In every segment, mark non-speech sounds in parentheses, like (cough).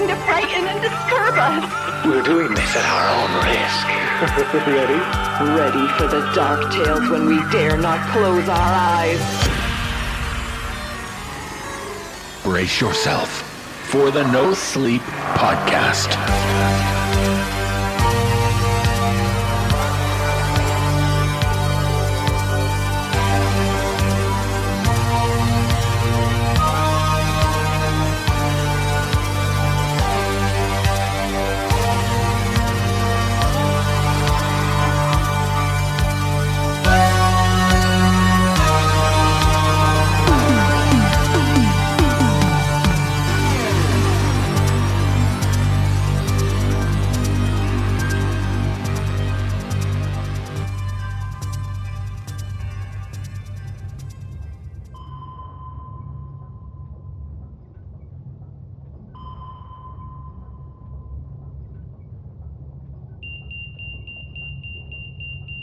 Going to frighten and disturb us. We're doing this at our own risk. (laughs) Ready? Ready for the dark tales when we dare not close our eyes. Brace yourself for the No Sleep Podcast.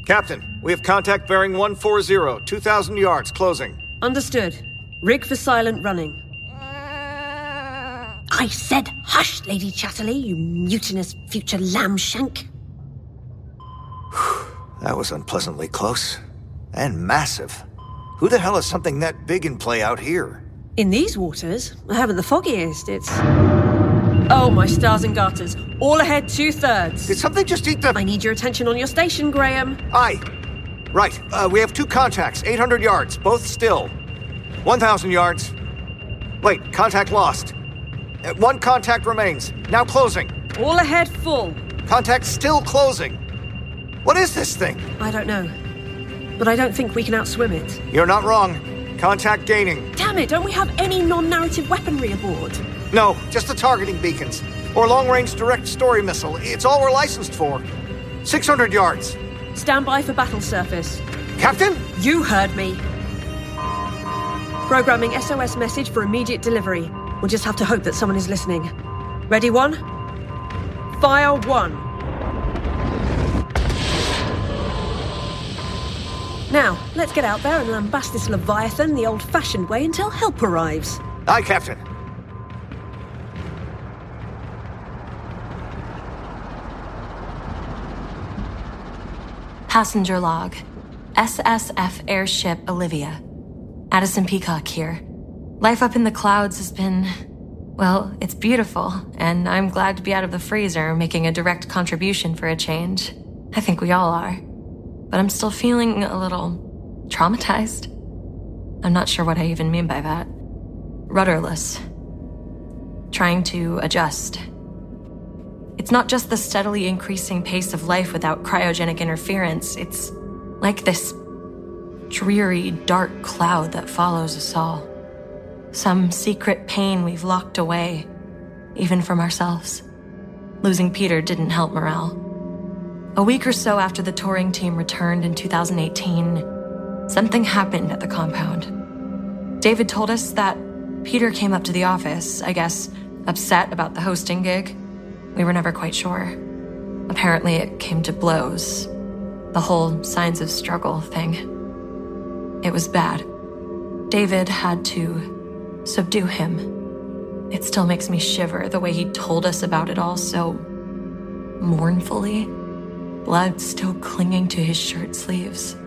Captain, we have contact bearing 140, 2,000 yards, closing. Understood. Rig for silent running. I said hush, Lady Chatterley, you mutinous future lamb shank. (sighs) That was unpleasantly close. And massive. Who the hell has something that big in play out here? In these waters, I haven't the foggiest. It's. Oh, my stars and garters. All ahead two thirds. Did something just eat the. I need your attention on your station, Graham. Aye. Right, uh, we have two contacts, 800 yards, both still. 1,000 yards. Wait, contact lost. Uh, one contact remains, now closing. All ahead full. Contact still closing. What is this thing? I don't know. But I don't think we can outswim it. You're not wrong. Contact gaining. Damn it, don't we have any non narrative weaponry aboard? No, just the targeting beacons. Or long range direct story missile. It's all we're licensed for. 600 yards. Stand by for battle surface. Captain? You heard me. Programming SOS message for immediate delivery. We'll just have to hope that someone is listening. Ready, one? Fire one. Now, let's get out there and lambast this Leviathan the old fashioned way until help arrives. Aye, Captain. Passenger log. SSF airship Olivia. Addison Peacock here. Life up in the clouds has been. Well, it's beautiful, and I'm glad to be out of the freezer making a direct contribution for a change. I think we all are. But I'm still feeling a little traumatized. I'm not sure what I even mean by that. Rudderless. Trying to adjust. It's not just the steadily increasing pace of life without cryogenic interference, it's like this dreary, dark cloud that follows us all. Some secret pain we've locked away, even from ourselves. Losing Peter didn't help morale. A week or so after the touring team returned in 2018, something happened at the compound. David told us that Peter came up to the office, I guess, upset about the hosting gig. We were never quite sure. Apparently, it came to blows. The whole signs of struggle thing. It was bad. David had to subdue him. It still makes me shiver the way he told us about it all so mournfully, blood still clinging to his shirt sleeves.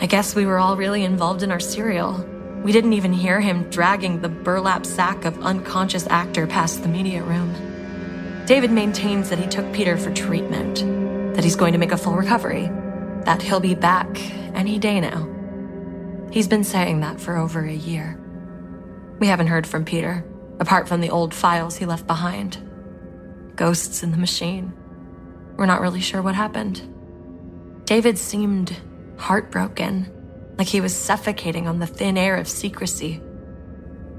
I guess we were all really involved in our serial. We didn't even hear him dragging the burlap sack of unconscious actor past the media room. David maintains that he took Peter for treatment, that he's going to make a full recovery, that he'll be back any day now. He's been saying that for over a year. We haven't heard from Peter, apart from the old files he left behind. Ghosts in the machine. We're not really sure what happened. David seemed heartbroken, like he was suffocating on the thin air of secrecy.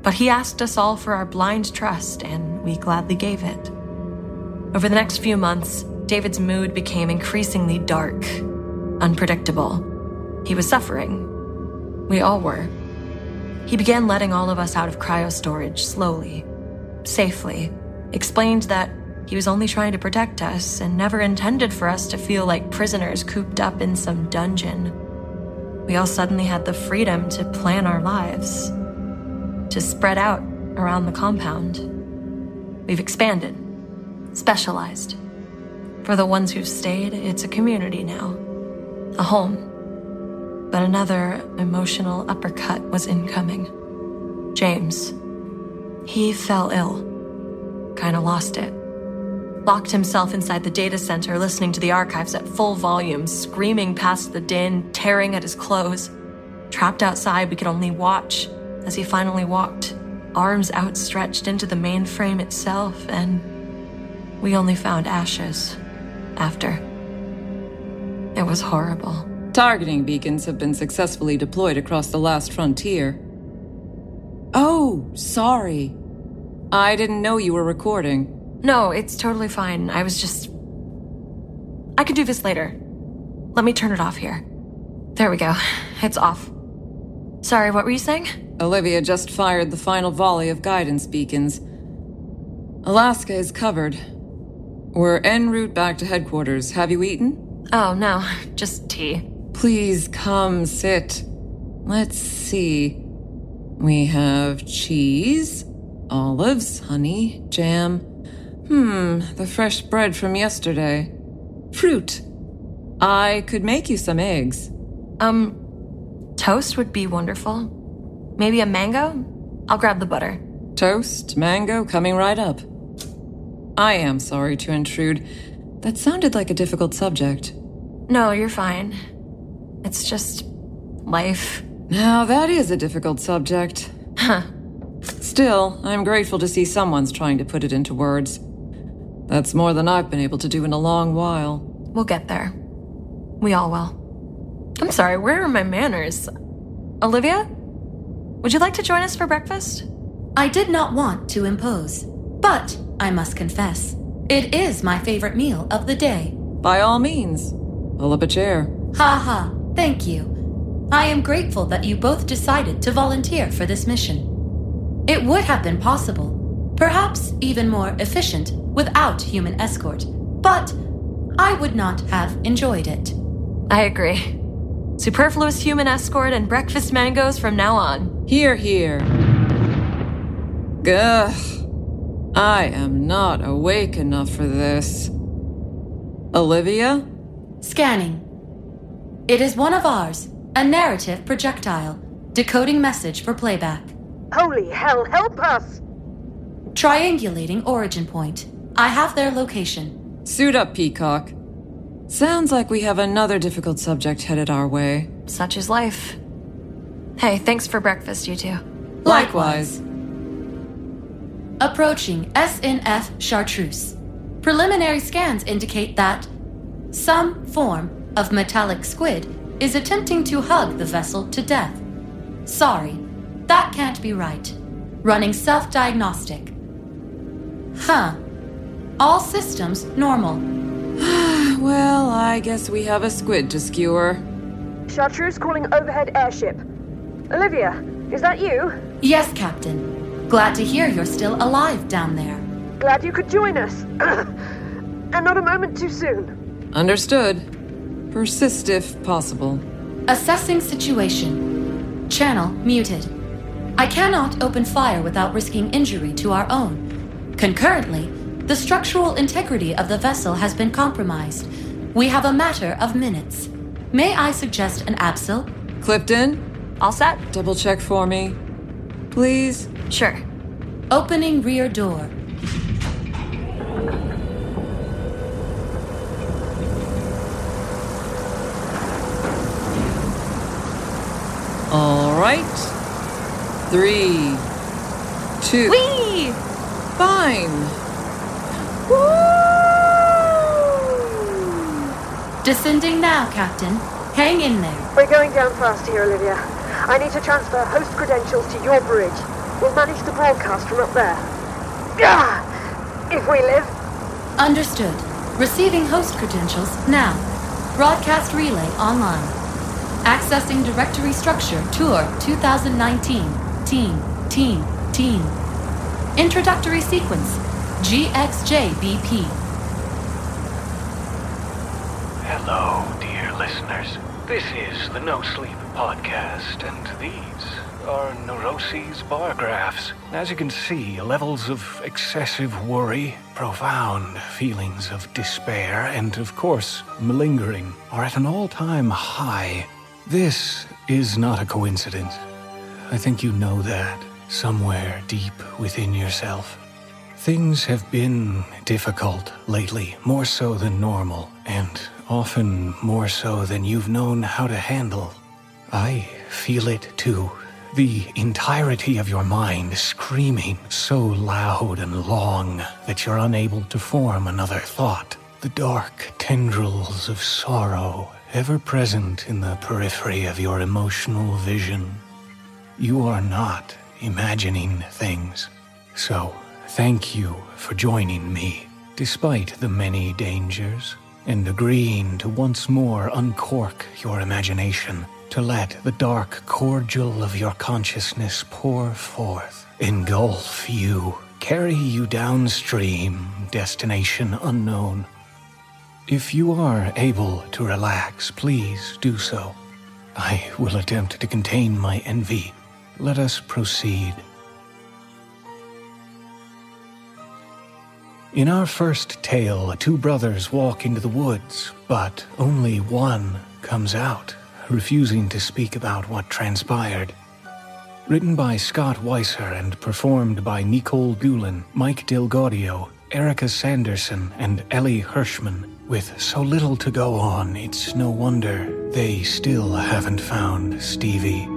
But he asked us all for our blind trust, and we gladly gave it. Over the next few months, David's mood became increasingly dark, unpredictable. He was suffering. We all were. He began letting all of us out of cryo storage slowly, safely, explained that he was only trying to protect us and never intended for us to feel like prisoners cooped up in some dungeon. We all suddenly had the freedom to plan our lives, to spread out around the compound. We've expanded, specialized. For the ones who've stayed, it's a community now, a home. But another emotional uppercut was incoming. James. He fell ill. Kinda lost it. Locked himself inside the data center, listening to the archives at full volume, screaming past the din, tearing at his clothes. Trapped outside, we could only watch as he finally walked, arms outstretched into the mainframe itself, and we only found ashes after. It was horrible. Targeting beacons have been successfully deployed across the last frontier. Oh, sorry. I didn't know you were recording. No, it's totally fine. I was just. I can do this later. Let me turn it off here. There we go. It's off. Sorry, what were you saying? Olivia just fired the final volley of guidance beacons. Alaska is covered. We're en route back to headquarters. Have you eaten? Oh, no, (laughs) just tea. Please come sit. Let's see. We have cheese, olives, honey, jam. Hmm, the fresh bread from yesterday. Fruit. I could make you some eggs. Um, toast would be wonderful. Maybe a mango? I'll grab the butter. Toast, mango, coming right up. I am sorry to intrude. That sounded like a difficult subject. No, you're fine. It's just life. Now, that is a difficult subject. Huh. Still, I'm grateful to see someone's trying to put it into words. That's more than I've been able to do in a long while. We'll get there. We all will. I'm sorry, where are my manners? Olivia? Would you like to join us for breakfast? I did not want to impose, but I must confess, it is my favorite meal of the day. By all means, pull up a chair. Ha ha, thank you. I am grateful that you both decided to volunteer for this mission. It would have been possible, perhaps even more efficient, without human escort, but I would not have enjoyed it. I agree. Superfluous human escort and breakfast mangoes from now on. Here, here. Gah. I am not awake enough for this. Olivia? Scanning. It is one of ours, a narrative projectile, decoding message for playback. Holy hell, help us! Triangulating origin point. I have their location. Suit up, Peacock. Sounds like we have another difficult subject headed our way. Such is life. Hey, thanks for breakfast, you two. Likewise. Approaching SNF Chartreuse. Preliminary scans indicate that some form of metallic squid is attempting to hug the vessel to death. Sorry, that can't be right. Running self diagnostic. Huh. All systems normal. (sighs) well, I guess we have a squid to skewer. Chartreuse calling overhead airship. Olivia, is that you? Yes, Captain. Glad to hear you're still alive down there. Glad you could join us. (coughs) and not a moment too soon. Understood. Persist if possible. Assessing situation. Channel muted. I cannot open fire without risking injury to our own. Concurrently, the structural integrity of the vessel has been compromised. We have a matter of minutes. May I suggest an abseil? Clifton? All set? Double check for me. Please? Sure. Opening rear door. All right. Three, two. Whee! Fine. Woo! Descending now, Captain. Hang in there. We're going down fast here, Olivia. I need to transfer host credentials to your bridge. We'll manage the broadcast from up there. Ah! If we live. Understood. Receiving host credentials now. Broadcast relay online. Accessing directory structure tour 2019. Team, team, team. Introductory sequence GXJBP. Hello, dear listeners. This is the No Sleep Podcast, and these are Neuroses bar graphs. As you can see, levels of excessive worry, profound feelings of despair, and of course, malingering are at an all time high. This is not a coincidence. I think you know that somewhere deep within yourself. Things have been difficult lately, more so than normal, and often more so than you've known how to handle. I feel it too. The entirety of your mind screaming so loud and long that you're unable to form another thought. The dark tendrils of sorrow ever present in the periphery of your emotional vision. You are not imagining things. So, thank you for joining me, despite the many dangers, and agreeing to once more uncork your imagination to let the dark cordial of your consciousness pour forth, engulf you, carry you downstream, destination unknown. If you are able to relax, please do so. I will attempt to contain my envy. Let us proceed. In our first tale, two brothers walk into the woods, but only one comes out, refusing to speak about what transpired. Written by Scott Weisser and performed by Nikolle Doolin, Mike DelGaudio, Erika Sanderson, and Elie Hirschman. With so little to go on, it's no wonder they still haven't found Stevie.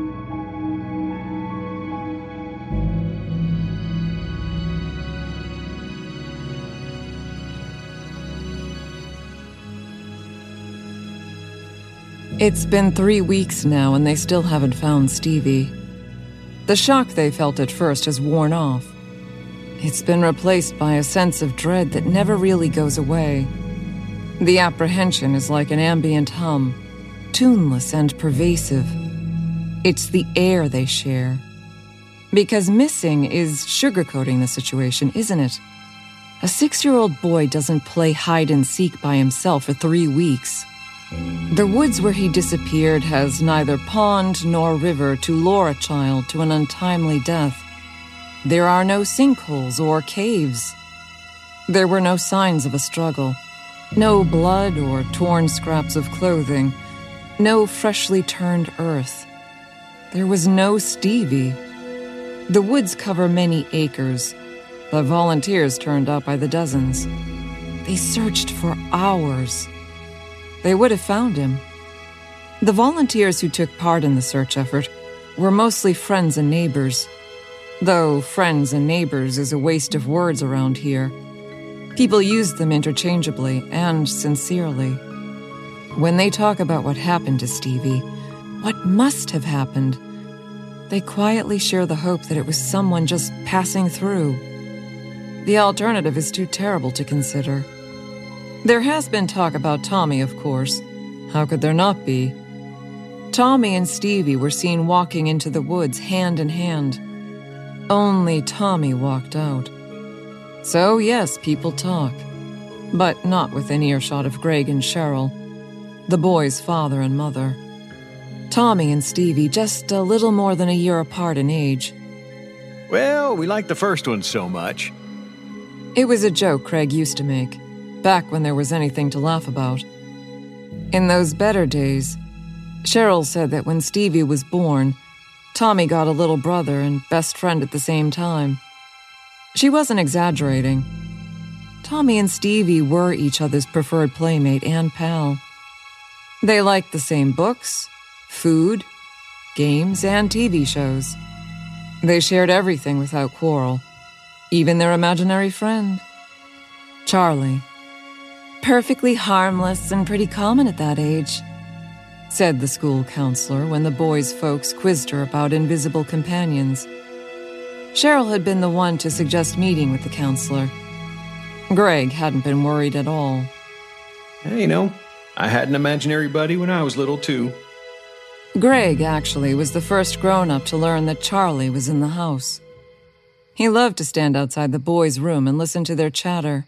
It's been three weeks now, and they still haven't found Stevie. The shock they felt at first has worn off. It's been replaced by a sense of dread that never really goes away. The apprehension is like an ambient hum, tuneless and pervasive. It's the air they share. Because missing is sugarcoating the situation, isn't it? A six year old boy doesn't play hide and seek by himself for three weeks. The woods where he disappeared has neither pond nor river to lure a child to an untimely death. There are no sinkholes or caves. There were no signs of a struggle, no blood or torn scraps of clothing, no freshly turned earth. There was no Stevie. The woods cover many acres. The volunteers turned up by the dozens. They searched for hours. They would have found him. The volunteers who took part in the search effort were mostly friends and neighbors. Though friends and neighbors is a waste of words around here. People use them interchangeably and sincerely. When they talk about what happened to Stevie, what must have happened, they quietly share the hope that it was someone just passing through. The alternative is too terrible to consider. There has been talk about Tommy, of course. How could there not be? Tommy and Stevie were seen walking into the woods hand in hand. Only Tommy walked out. So, yes, people talk. But not within earshot of Greg and Cheryl, the boy's father and mother. Tommy and Stevie just a little more than a year apart in age. Well, we liked the first one so much. It was a joke Craig used to make, back when there was anything to laugh about. In those better days, Cheryl said that when Stevie was born, Tommy got a little brother and best friend at the same time. She wasn't exaggerating. Tommy and Stevie were each other's preferred playmate and pal. They liked the same books, food, games, and TV shows. They shared everything without quarrel, even their imaginary friend, Charlie. Perfectly harmless and pretty common at that age, said the school counselor when the boys' folks quizzed her about invisible companions. Cheryl had been the one to suggest meeting with the counselor. Greg hadn't been worried at all. Hey, you know, I had an imaginary buddy when I was little, too. Greg, actually, was the first grown up to learn that Charlie was in the house. He loved to stand outside the boys' room and listen to their chatter.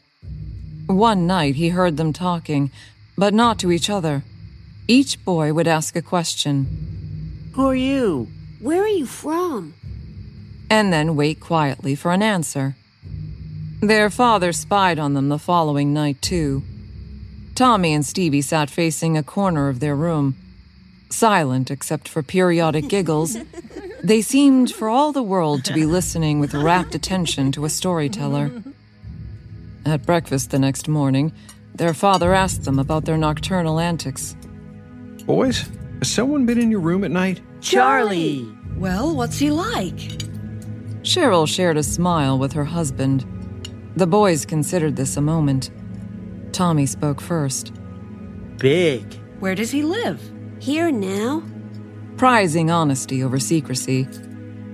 One night he heard them talking, but not to each other. Each boy would ask a question Who are you? Where are you from? And then wait quietly for an answer. Their father spied on them the following night, too. Tommy and Stevie sat facing a corner of their room. Silent except for periodic giggles, they seemed for all the world to be listening with rapt attention to a storyteller. At breakfast the next morning, their father asked them about their nocturnal antics. Boys, has someone been in your room at night? Charlie! Well, what's he like? Cheryl shared a smile with her husband. The boys considered this a moment. Tommy spoke first. Big. Where does he live? Here now? Prizing honesty over secrecy,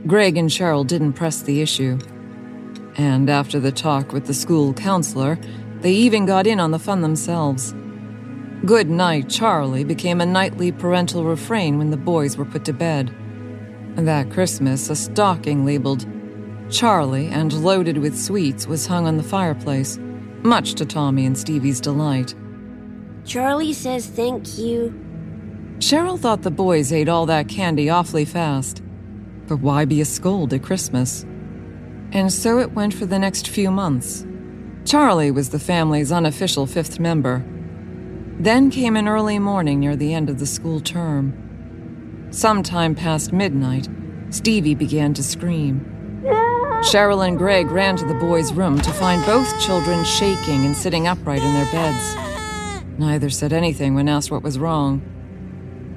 Greg and Cheryl didn't press the issue. And after the talk with the school counselor, they even got in on the fun themselves. Good night, Charlie became a nightly parental refrain when the boys were put to bed. That Christmas, a stocking labeled Charlie and loaded with sweets was hung on the fireplace, much to Tommy and Stevie's delight. Charlie says thank you. Cheryl thought the boys ate all that candy awfully fast. But why be a scold at Christmas? And so it went for the next few months. Charlie was the family's unofficial fifth member. Then came an early morning near the end of the school term. Sometime past midnight, Stevie began to scream. Cheryl and Greg ran to the boys' room to find both children shaking and sitting upright in their beds. Neither said anything when asked what was wrong.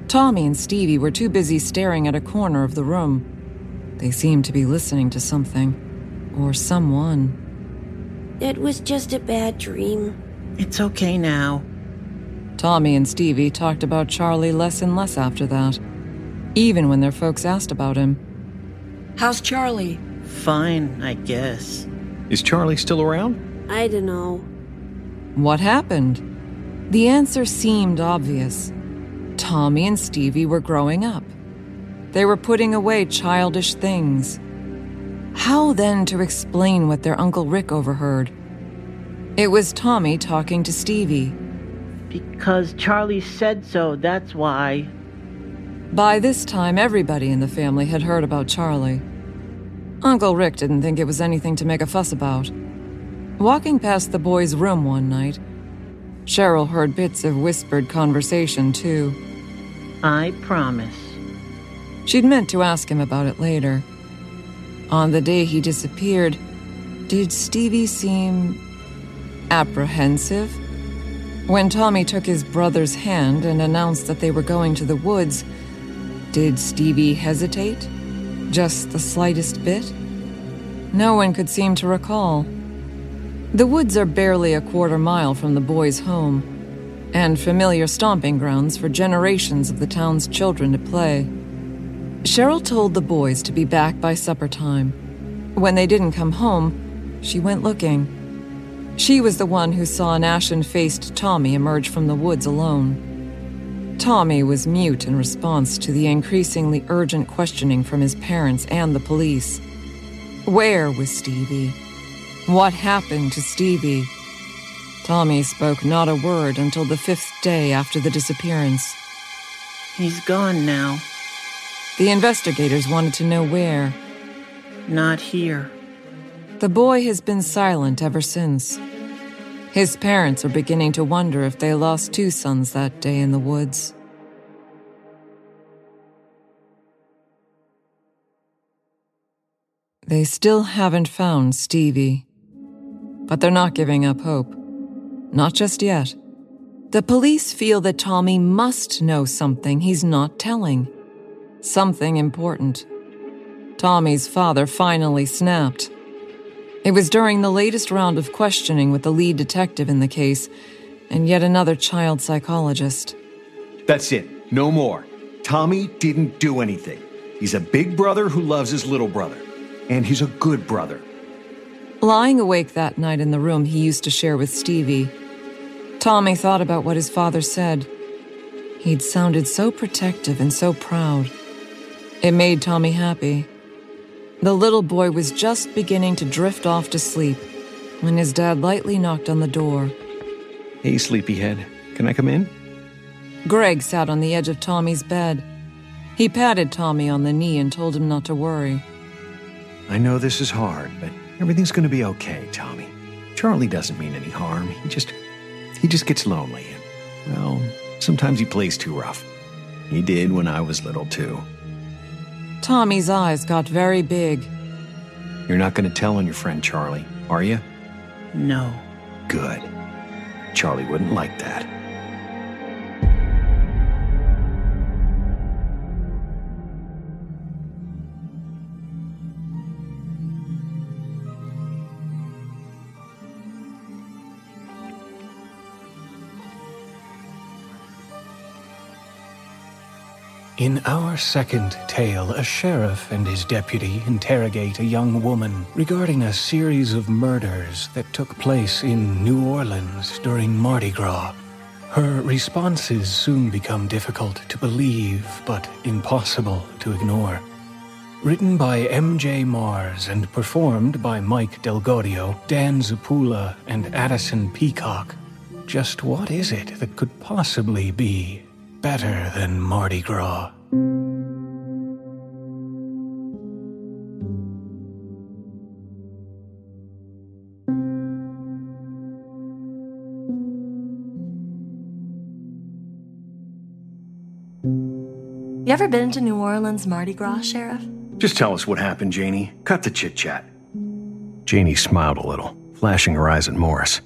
Tommy and Stevie were too busy staring at a corner of the room. They seemed to be listening to something. Or someone. It was just a bad dream. It's okay now. Tommy and Stevie talked about Charlie less and less after that, even when their folks asked about him. How's Charlie? Fine, I guess. Is Charlie still around? I don't know. What happened? The answer seemed obvious. Tommy and Stevie were growing up. They were putting away childish things. How then to explain what their Uncle Rick overheard? It was Tommy talking to Stevie. Because Charlie said so, that's why. By this time, everybody in the family had heard about Charlie. Uncle Rick didn't think it was anything to make a fuss about. Walking past the boys' room one night, Cheryl heard bits of whispered conversation, too. I promise. She'd meant to ask him about it later. On the day he disappeared, did Stevie seem apprehensive? When Tommy took his brother's hand and announced that they were going to the woods, did Stevie hesitate? Just the slightest bit? No one could seem to recall. The woods are barely a quarter mile from the boys' home, and familiar stomping grounds for generations of the town's children to play. Cheryl told the boys to be back by supper time. When they didn't come home, she went looking. She was the one who saw an ashen faced Tommy emerge from the woods alone. Tommy was mute in response to the increasingly urgent questioning from his parents and the police. Where was Stevie? What happened to Stevie? Tommy spoke not a word until the fifth day after the disappearance. He's gone now. The investigators wanted to know where. Not here. The boy has been silent ever since. His parents are beginning to wonder if they lost two sons that day in the woods. They still haven't found Stevie. But they're not giving up hope. Not just yet. The police feel that Tommy must know something he's not telling. Something important. Tommy's father finally snapped. It was during the latest round of questioning with the lead detective in the case and yet another child psychologist. That's it. No more. Tommy didn't do anything. He's a big brother who loves his little brother. And he's a good brother. Lying awake that night in the room he used to share with Stevie, Tommy thought about what his father said. He'd sounded so protective and so proud. It made Tommy happy. The little boy was just beginning to drift off to sleep when his dad lightly knocked on the door. Hey, sleepyhead. Can I come in? Greg sat on the edge of Tommy's bed. He patted Tommy on the knee and told him not to worry. I know this is hard, but everything's going to be okay, Tommy. Charlie doesn't mean any harm. He just he just gets lonely and well, sometimes he plays too rough. He did when I was little too. Tommy's eyes got very big. You're not going to tell on your friend Charlie, are you? No. Good. Charlie wouldn't like that. In our second tale, a sheriff and his deputy interrogate a young woman regarding a series of murders that took place in New Orleans during Mardi Gras. Her responses soon become difficult to believe, but impossible to ignore. Written by M.J. Mars and performed by Mike DelGaudio, Dan Zappulla, and Addison Peacock. Just what is it that could possibly be better than Mardi Gras. You ever been to New Orleans Mardi Gras, Sheriff? Just tell us what happened, Janey. Cut the chit chat. Janey smiled a little, flashing her eyes at Morris.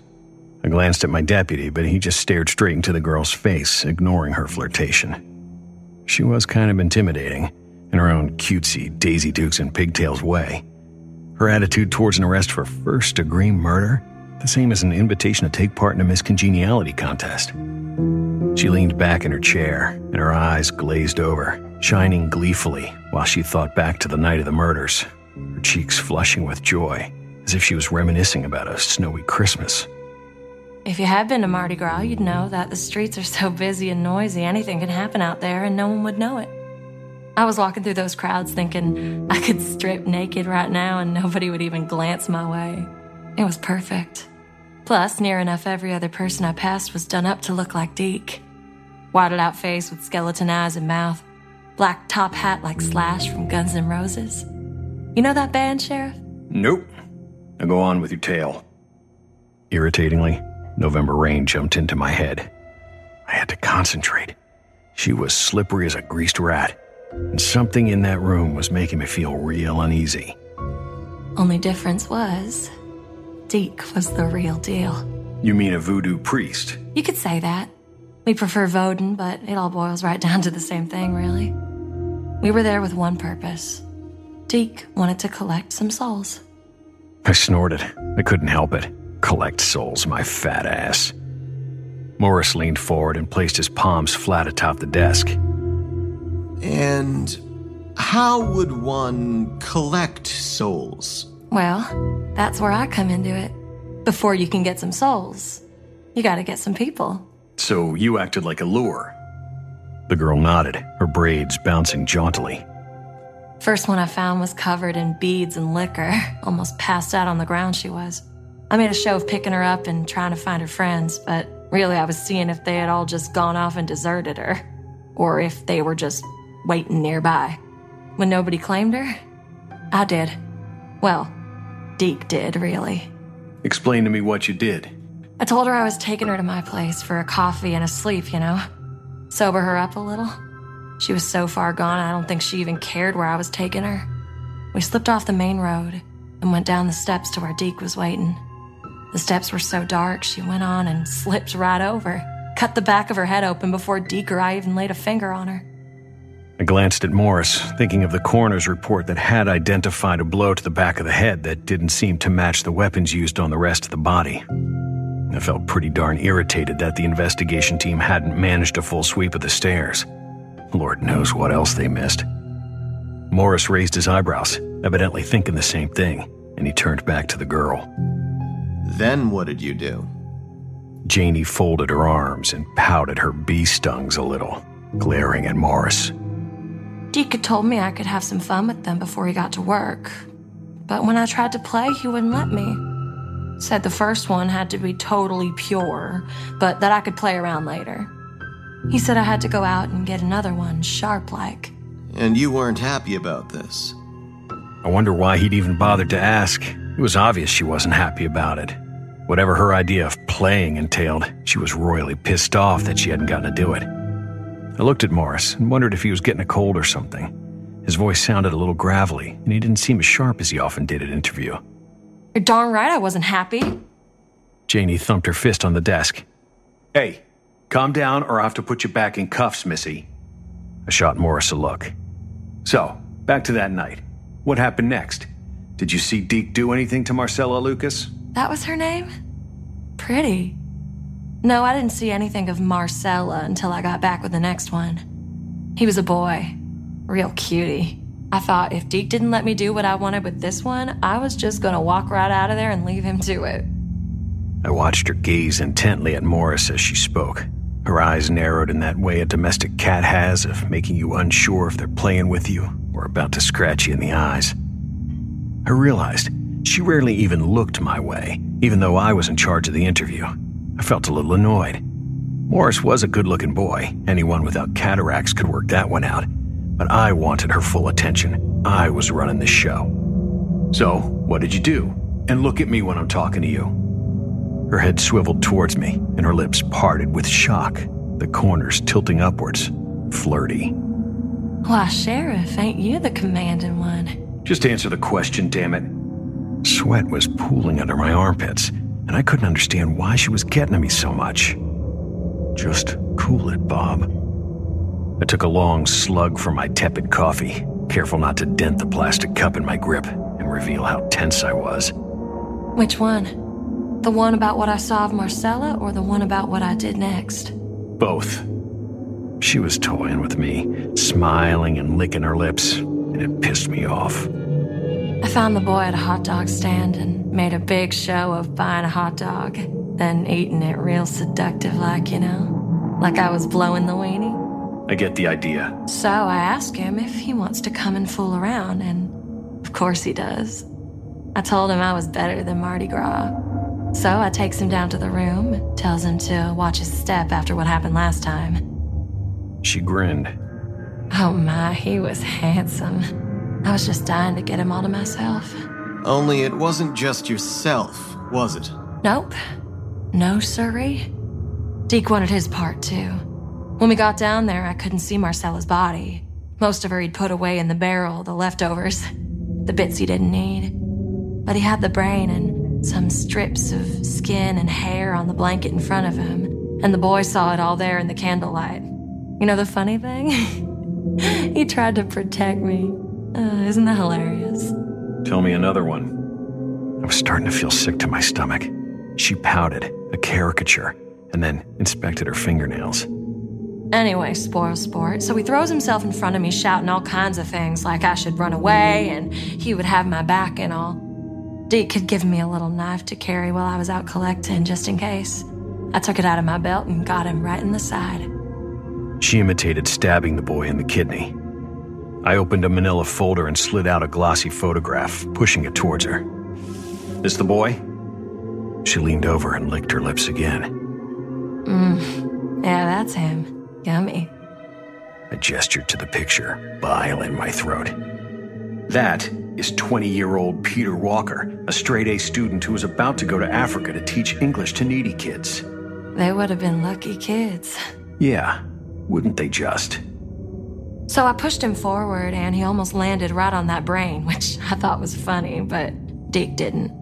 I glanced at my deputy, but he just stared straight into the girl's face, ignoring her flirtation. She was kind of intimidating, in her own cutesy Daisy Dukes and pigtails way. Her attitude towards an arrest for first degree murder, the same as an invitation to take part in a miscongeniality contest. She leaned back in her chair, and her eyes glazed over, shining gleefully while she thought back to the night of the murders, her cheeks flushing with joy, as if she was reminiscing about a snowy Christmas. If you had been to Mardi Gras, you'd know that the streets are so busy and noisy, anything can happen out there and no one would know it. I was walking through those crowds thinking I could strip naked right now and nobody would even glance my way. It was perfect. Plus, near enough every other person I passed was done up to look like Deke. Wadded out face with skeleton eyes and mouth, black top hat like Slash from Guns N' Roses. You know that band, Sheriff? Nope. Now go on with your tale. Irritatingly, November rain jumped into my head. I had to concentrate. She was slippery as a greased rat, and something in that room was making me feel real uneasy. Only difference was, Deke was the real deal. You mean a voodoo priest? You could say that. We prefer Vodun, but it all boils right down to the same thing, really. We were there with one purpose. Deke wanted to collect some souls. I snorted. I couldn't help it collect souls, my fat ass. Morris leaned forward and placed his palms flat atop the desk. And how would one collect souls? Well, that's where I come into it. Before you can get some souls, you gotta get some people. So you acted like a lure? The girl nodded, her braids bouncing jauntily. First one I found was covered in beads and liquor. (laughs) Almost passed out on the ground she was. I made a show of picking her up and trying to find her friends, but really I was seeing if they had all just gone off and deserted her, or if they were just waiting nearby. When nobody claimed her, I did. Well, Deke did, really. Explain to me what you did. I told her I was taking her to my place for a coffee and a sleep, you know? Sober her up a little. She was so far gone, I don't think she even cared where I was taking her. We slipped off the main road and went down the steps to where Deke was waiting. The steps were so dark, she went on and slipped right over, cut the back of her head open before Deke I even laid a finger on her. I glanced at Morris, thinking of the coroner's report that had identified a blow to the back of the head that didn't seem to match the weapons used on the rest of the body. I felt pretty darn irritated that the investigation team hadn't managed a full sweep of the stairs. Lord knows what else they missed. Morris raised his eyebrows, evidently thinking the same thing, and he turned back to the girl. Then what did you do? Janey folded her arms and pouted her bee stungs a little, glaring at Morris. Deke had told me I could have some fun with them before he got to work. But when I tried to play, he wouldn't let me. Said the first one had to be totally pure, but that I could play around later. He said I had to go out and get another one, sharp like. And you weren't happy about this? I wonder why he'd even bothered to ask. It was obvious she wasn't happy about it. Whatever her idea of playing entailed, she was royally pissed off that she hadn't gotten to do it. I looked at Morris and wondered if he was getting a cold or something. His voice sounded a little gravelly, and he didn't seem as sharp as he often did at interview. You're darn right I wasn't happy. Janey thumped her fist on the desk. Hey, calm down or I have to put you back in cuffs, Missy. I shot Morris a look. So, back to that night. What happened next? Did you see Deke do anything to Marcella Lucas? That was her name? Pretty. No, I didn't see anything of Marcella until I got back with the next one. He was a boy. Real cutie. I thought if Deke didn't let me do what I wanted with this one, I was just gonna walk right out of there and leave him (laughs) to it. I watched her gaze intently at Morris as she spoke. Her eyes narrowed in that way a domestic cat has of making you unsure if they're playing with you or about to scratch you in the eyes. I realized she rarely even looked my way, even though I was in charge of the interview. I felt a little annoyed. Morris was a good looking boy. Anyone without cataracts could work that one out. But I wanted her full attention. I was running the show. So, what did you do? And look at me when I'm talking to you. Her head swiveled towards me, and her lips parted with shock, the corners tilting upwards, flirty. Why, Sheriff, ain't you the commanding one? Just answer the question, damn it. Sweat was pooling under my armpits, and I couldn't understand why she was getting to me so much. Just cool it, Bob. I took a long slug from my tepid coffee, careful not to dent the plastic cup in my grip and reveal how tense I was. Which one? The one about what I saw of Marcella or the one about what I did next? Both. She was toying with me, smiling and licking her lips, and it pissed me off. I found the boy at a hot dog stand and made a big show of buying a hot dog, then eating it real seductive like, you know? Like I was blowing the weenie. I get the idea. So I ask him if he wants to come and fool around, and of course he does. I told him I was better than Mardi Gras. So I takes him down to the room, tells him to watch his step after what happened last time. She grinned. Oh my, he was handsome. I was just dying to get him all to myself. Only it wasn't just yourself, was it? Nope. No, sirree. Deke wanted his part too. When we got down there, I couldn't see Marcella's body. Most of her he'd put away in the barrel, the leftovers, the bits he didn't need. But he had the brain and some strips of skin and hair on the blanket in front of him, and the boy saw it all there in the candlelight. You know the funny thing? (laughs) he tried to protect me. Uh, isn't that hilarious? Tell me another one. I was starting to feel sick to my stomach. She pouted, a caricature, and then inspected her fingernails. Anyway, spoil sport. So he throws himself in front of me, shouting all kinds of things like I should run away and he would have my back and all. Deke had given me a little knife to carry while I was out collecting, just in case. I took it out of my belt and got him right in the side. She imitated stabbing the boy in the kidney. I opened a manila folder and slid out a glossy photograph, pushing it towards her. This the boy? She leaned over and licked her lips again. Mmm. Yeah, that's him. Yummy. I gestured to the picture, bile in my throat. That is 20 year old Peter Walker, a straight A student who was about to go to Africa to teach English to needy kids. They would have been lucky kids. Yeah, wouldn't they just? So I pushed him forward and he almost landed right on that brain, (laughs) which I thought was funny, but Deke didn't.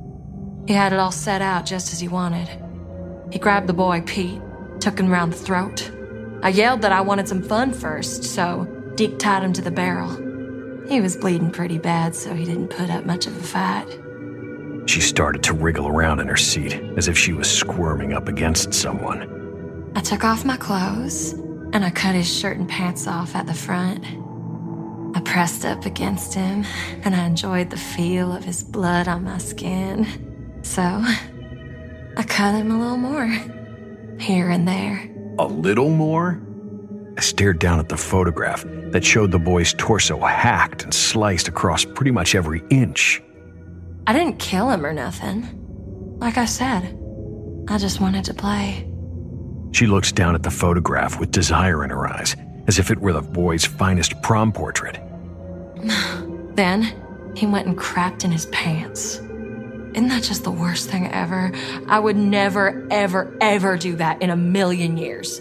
He had it all set out just as he wanted. He grabbed the boy, Pete, took him round the throat. I yelled that I wanted some fun first, so Deke tied him to the barrel. He was bleeding pretty bad, so he didn't put up much of a fight. She started to wriggle around in her seat as if she was squirming up against someone. I took off my clothes and I cut his shirt and pants off at the front. I pressed up against him and I enjoyed the feel of his blood on my skin. So I cut him a little more, here and there. A little more? I stared down at the photograph that showed the boy's torso hacked and sliced across pretty much every inch. I didn't kill him or nothing. Like I said, I just wanted to play. She looks down at the photograph with desire in her eyes, as if it were the boy's finest prom portrait. (sighs) then he went and crapped in his pants. Isn't that just the worst thing ever? I would never, ever, ever do that in a million years.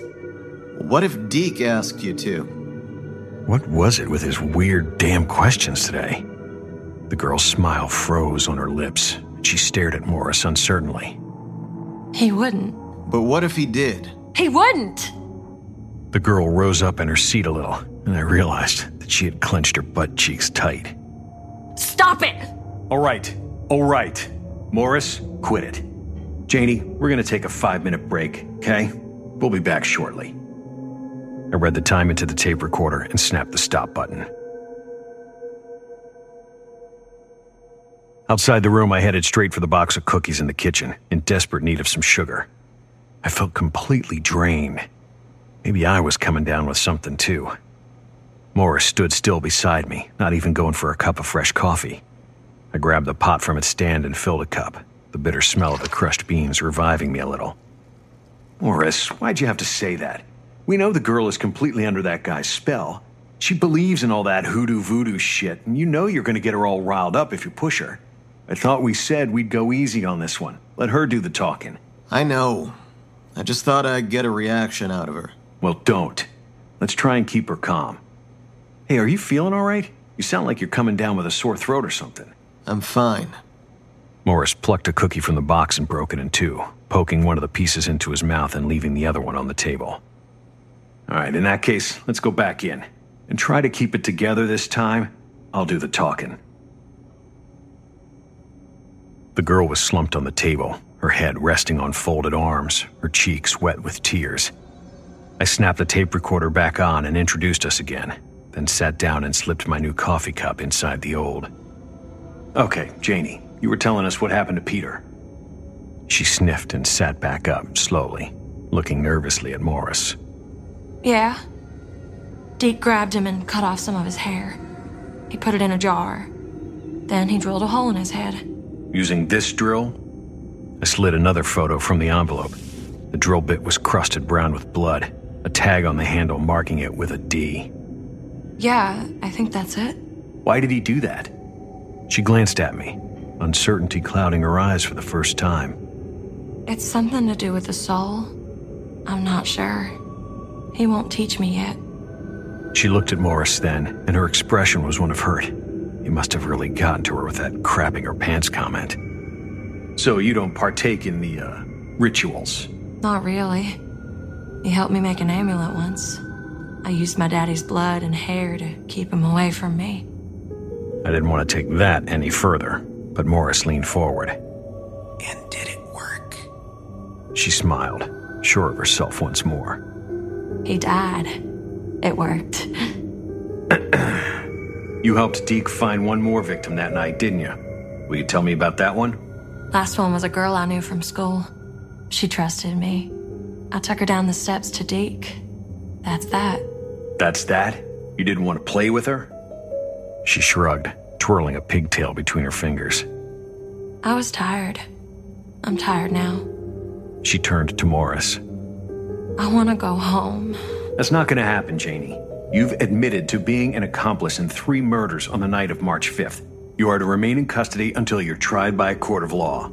What if Deke asked you to? What was it with his weird damn questions today? The girl's smile froze on her lips. She stared at Morris uncertainly. He wouldn't. But what if he did? He wouldn't! The girl rose up in her seat a little, and I realized that she had clenched her butt cheeks tight. Stop it! All right, all right. Morris, quit it. Janey, we're gonna take a five minute break, okay? We'll be back shortly. I read the time into the tape recorder and snapped the stop button. Outside the room, I headed straight for the box of cookies in the kitchen, in desperate need of some sugar. I felt completely drained. Maybe I was coming down with something too. Morris stood still beside me, not even going for a cup of fresh coffee. I grabbed the pot from its stand and filled a cup, the bitter smell of the crushed beans reviving me a little. Morris, why'd you have to say that? We know the girl is completely under that guy's spell. She believes in all that hoodoo voodoo shit, and you know you're going to get her all riled up if you push her. I thought we said we'd go easy on this one. Let her do the talking. I know. I just thought I'd get a reaction out of her. Well, don't. Let's try and keep her calm. Hey, are you feeling all right? You sound like you're coming down with a sore throat or something. I'm fine. Morris plucked a cookie from the box and broke it in two, poking one of the pieces into his mouth and leaving the other one on the table. All right, in that case, let's go back in. And try to keep it together this time. I'll do the talking. The girl was slumped on the table, her head resting on folded arms, her cheeks wet with tears. I snapped the tape recorder back on and introduced us again, then sat down and slipped my new coffee cup inside the old. Okay, Janey, you were telling us what happened to Peter. She sniffed and sat back up slowly, looking nervously at Morris. Yeah. Deke grabbed him and cut off some of his hair. He put it in a jar. Then he drilled a hole in his head. Using this drill? I slid another photo from the envelope. The drill bit was crusted brown with blood, a tag on the handle marking it with a D. Yeah, I think that's it. Why did he do that? She glanced at me, uncertainty clouding her eyes for the first time. It's something to do with the soul. I'm not sure. He won't teach me yet. She looked at Morris then, and her expression was one of hurt. He must have really gotten to her with that crapping her pants comment. So you don't partake in the, uh, rituals? Not really. He helped me make an amulet once. I used my daddy's blood and hair to keep him away from me. I didn't want to take that any further, but Morris leaned forward. And did it work? She smiled, sure of herself once more. He died. It worked. (clears throat) you helped Deke find one more victim that night, didn't you? Will you tell me about that one? Last one was a girl I knew from school. She trusted me. I took her down the steps to Deke. That's that. That's that? You didn't want to play with her? She shrugged, twirling a pigtail between her fingers. I was tired. I'm tired now. She turned to Morris. I want to go home. That's not going to happen, Janey. You've admitted to being an accomplice in three murders on the night of March 5th. You are to remain in custody until you're tried by a court of law.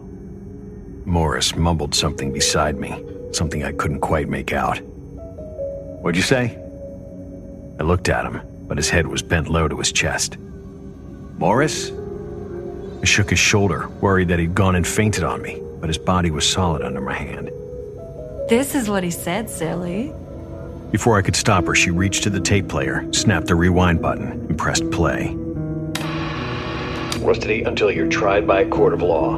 Morris mumbled something beside me, something I couldn't quite make out. What'd you say? I looked at him, but his head was bent low to his chest. Morris? I shook his shoulder, worried that he'd gone and fainted on me, but his body was solid under my hand. This is what he said, silly. Before I could stop her, she reached to the tape player, snapped the rewind button, and pressed play. Custody until you're tried by a court of law.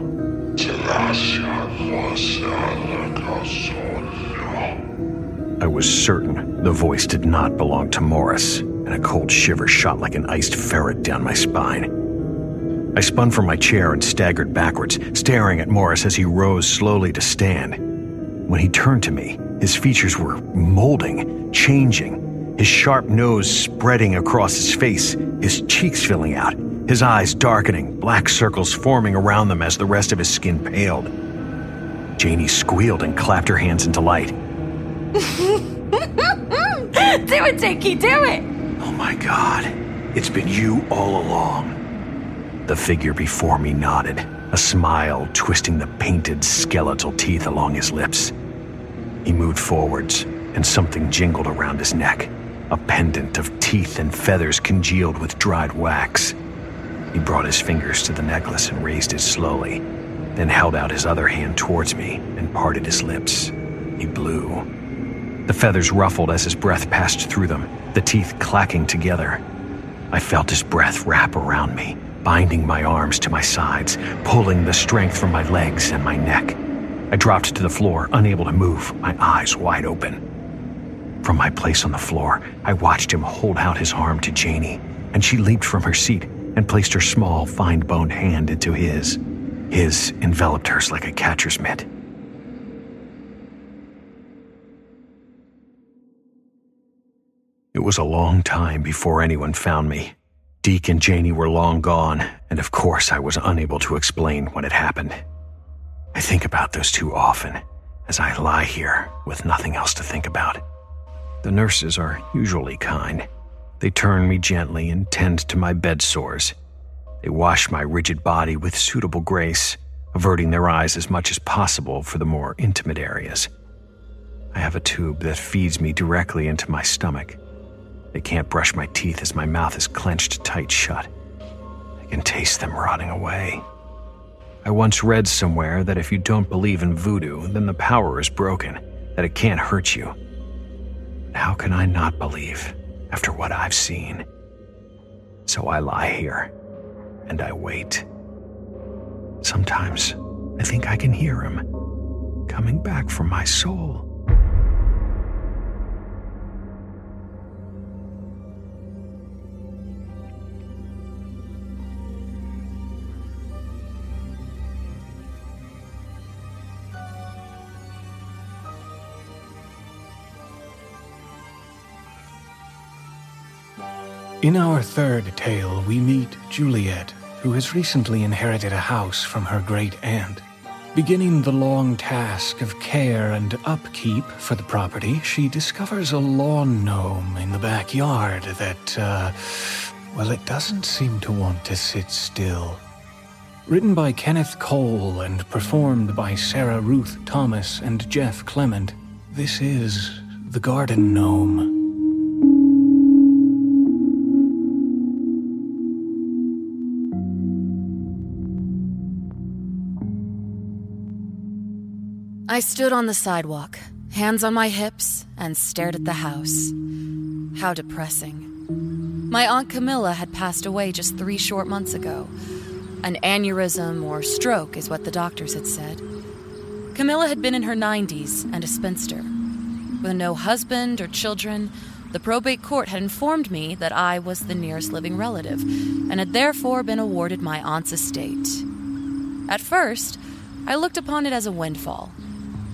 I was certain the voice did not belong to Morris, and a cold shiver shot like an iced ferret down my spine. I spun from my chair and staggered backwards, staring at Morris as he rose slowly to stand. When he turned to me, his features were molding, changing, his sharp nose spreading across his face, his cheeks filling out, his eyes darkening, black circles forming around them as the rest of his skin paled. Janey squealed and clapped her hands into light. (laughs) do it, Dinky, do it! Oh my god, it's been you all along. The figure before me nodded, a smile twisting the painted skeletal teeth along his lips. He moved forwards, and something jingled around his neck a pendant of teeth and feathers congealed with dried wax. He brought his fingers to the necklace and raised it slowly, then held out his other hand towards me and parted his lips. He blew. The feathers ruffled as his breath passed through them, the teeth clacking together. I felt his breath wrap around me, binding my arms to my sides, pulling the strength from my legs and my neck. I dropped to the floor, unable to move, my eyes wide open. From my place on the floor, I watched him hold out his arm to Janey, and she leaped from her seat and placed her small, fine boned hand into his. His enveloped hers like a catcher's mitt. It was a long time before anyone found me. Deke and Janey were long gone, and of course I was unable to explain what had happened. I think about those two often as I lie here with nothing else to think about. The nurses are usually kind. They turn me gently and tend to my bed sores. They wash my rigid body with suitable grace, averting their eyes as much as possible for the more intimate areas. I have a tube that feeds me directly into my stomach. They can't brush my teeth as my mouth is clenched tight shut. I can taste them rotting away. I once read somewhere that if you don't believe in voodoo, then the power is broken, that it can't hurt you. How can I not believe after what I've seen? So I lie here and I wait. Sometimes I think I can hear him coming back from my soul. In our third tale, we meet Juliet, who has recently inherited a house from her great aunt. Beginning the long task of care and upkeep for the property, she discovers a lawn gnome in the backyard that, uh, well, it doesn't seem to want to sit still. Written by Kenneth Kohl and performed by Sarah Ruth Thomas and Jeff Clement, this is The Garden Gnome. I stood on the sidewalk, hands on my hips, and stared at the house. How depressing. My Aunt Camilla had passed away just three short months ago. An aneurysm or stroke is what the doctors had said. Camilla had been in her 90s and a spinster. With no husband or children, the probate court had informed me that I was the nearest living relative and had therefore been awarded my aunt's estate. At first, I looked upon it as a windfall.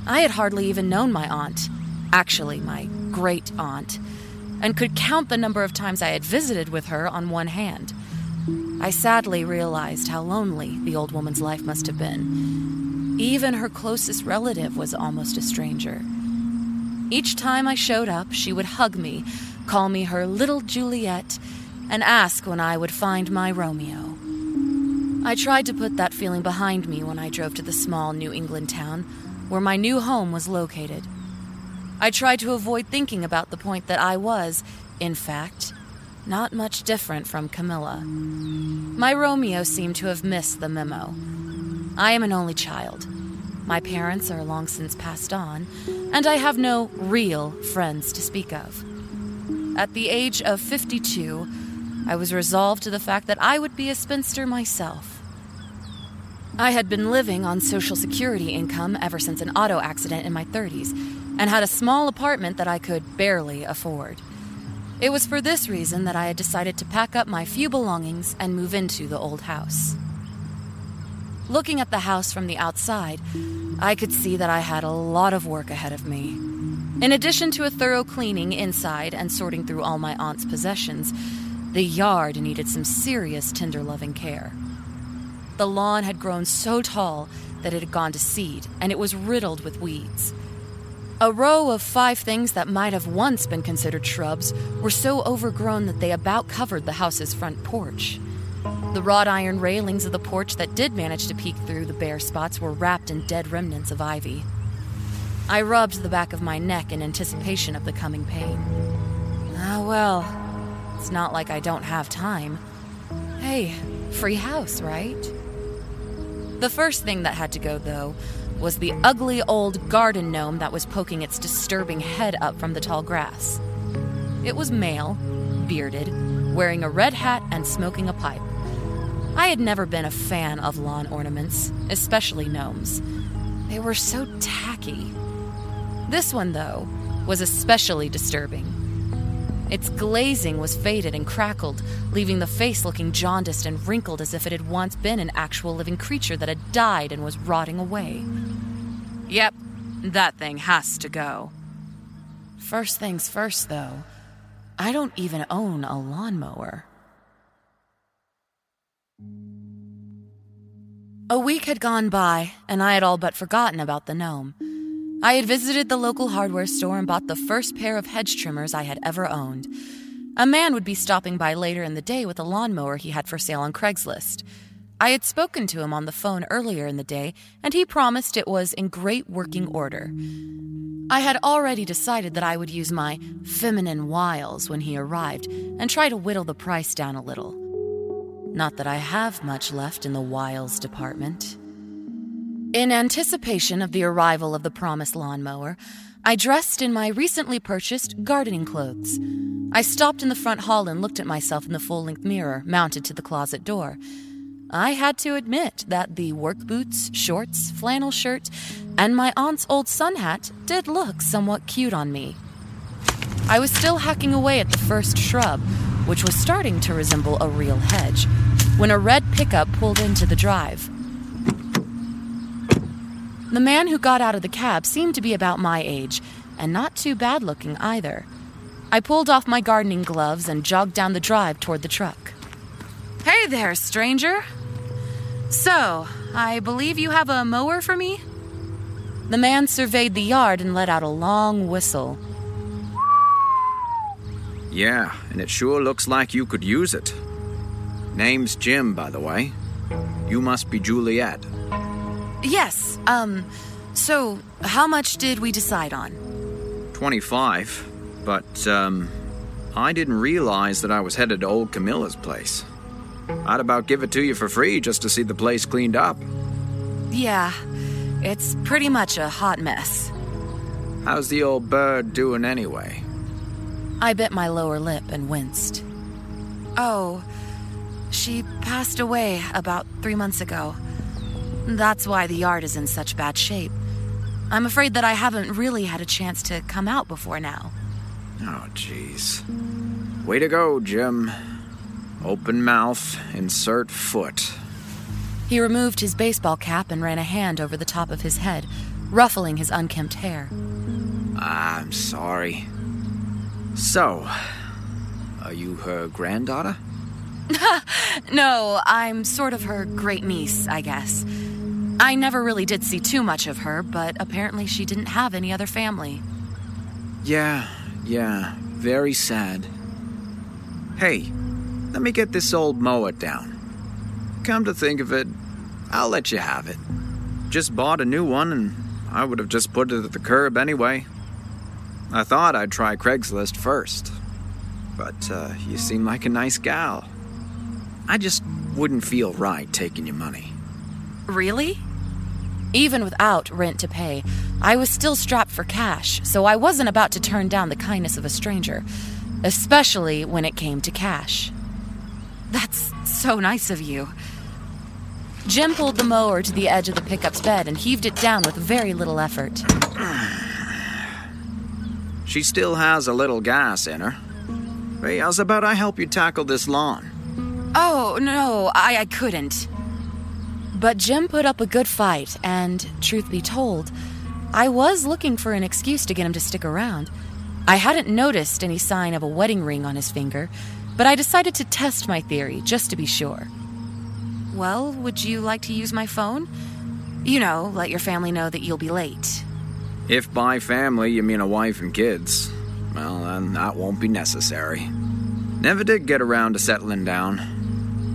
I had hardly even known my aunt, actually, my great aunt, and could count the number of times I had visited with her on one hand. I sadly realized how lonely the old woman's life must have been. Even her closest relative was almost a stranger. Each time I showed up, she would hug me, call me her little Juliet, and ask when I would find my Romeo. I tried to put that feeling behind me when I drove to the small New England town where my new home was located. I tried to avoid thinking about the point that I was, in fact, not much different from Camilla. My Romeo seemed to have missed the memo. I am an only child. my parents are long since passed on, and I have no real friends to speak of. At the age of 52, I was resolved to the fact that I would be a spinster myself. I had been living on Social Security income ever since an auto accident in my 30s and had a small apartment that I could barely afford. It was for this reason that I had decided to pack up my few belongings and move into the old house. Looking at the house from the outside, I could see that I had a lot of work ahead of me. In addition to a thorough cleaning inside and sorting through all my aunt's possessions, the yard needed some serious tender loving care. The lawn had grown so tall that it had gone to seed, and it was riddled with weeds. A row of five things that might have once been considered shrubs were so overgrown that they about covered the house's front porch. The wrought iron railings of the porch that did manage to peek through the bare spots were wrapped in dead remnants of ivy. I rubbed the back of my neck in anticipation of the coming pain. Ah, well, it's not like I don't have time. Hey, free house, right? The first thing that had to go, though, was the ugly old garden gnome that was poking its disturbing head up from the tall grass. It was male, bearded, wearing a red hat and smoking a pipe. I had never been a fan of lawn ornaments, especially gnomes. They were so tacky. This one, though, was especially disturbing. Its glazing was faded and crackled, leaving the face looking jaundiced and wrinkled as if it had once been an actual living creature that had died and was rotting away. Yep, that thing has to go. First things first, though, I don't even own a lawnmower. A week had gone by, and I had all but forgotten about the gnome. I had visited the local hardware store and bought the first pair of hedge trimmers I had ever owned. A man would be stopping by later in the day with a lawnmower he had for sale on Craigslist. I had spoken to him on the phone earlier in the day, and he promised it was in great working order. I had already decided that I would use my feminine wiles when he arrived and try to whittle the price down a little. Not that I have much left in the wiles department. In anticipation of the arrival of the promised lawnmower, I dressed in my recently purchased gardening clothes. I stopped in the front hall and looked at myself in the full length mirror mounted to the closet door. I had to admit that the work boots, shorts, flannel shirt, and my aunt's old sun hat did look somewhat cute on me. I was still hacking away at the first shrub, which was starting to resemble a real hedge, when a red pickup pulled into the drive. The man who got out of the cab seemed to be about my age, and not too bad looking either. I pulled off my gardening gloves and jogged down the drive toward the truck. Hey there, stranger. So, I believe you have a mower for me? The man surveyed the yard and let out a long whistle. Yeah, and it sure looks like you could use it. Name's Jim, by the way. You must be Juliet. Yes, um, so how much did we decide on? 25, but, um, I didn't realize that I was headed to old Camilla's place. I'd about give it to you for free just to see the place cleaned up. Yeah, it's pretty much a hot mess. How's the old bird doing anyway? I bit my lower lip and winced. Oh, she passed away about three months ago. That's why the yard is in such bad shape. I'm afraid that I haven't really had a chance to come out before now. Oh, jeez. Way to go, Jim. Open mouth, insert foot. He removed his baseball cap and ran a hand over the top of his head, ruffling his unkempt hair. I'm sorry. So, are you her granddaughter? (laughs) no, I'm sort of her great niece, I guess. I never really did see too much of her, but apparently she didn't have any other family. Yeah, yeah, very sad. Hey, let me get this old mower down. Come to think of it, I'll let you have it. Just bought a new one, and I would have just put it at the curb anyway. I thought I'd try Craigslist first, but uh, you seem like a nice gal. I just wouldn't feel right taking your money. Really? Even without rent to pay, I was still strapped for cash, so I wasn't about to turn down the kindness of a stranger, especially when it came to cash. That's so nice of you. Jim pulled the mower to the edge of the pickup's bed and heaved it down with very little effort. (sighs) She still has a little gas in her. Hey, how's about I help you tackle this lawn? Oh, no, I, I couldn't. But Jim put up a good fight, and truth be told, I was looking for an excuse to get him to stick around. I hadn't noticed any sign of a wedding ring on his finger, but I decided to test my theory just to be sure. Well, would you like to use my phone? You know, let your family know that you'll be late. If by family you mean a wife and kids, well, then that won't be necessary. Never did get around to settling down.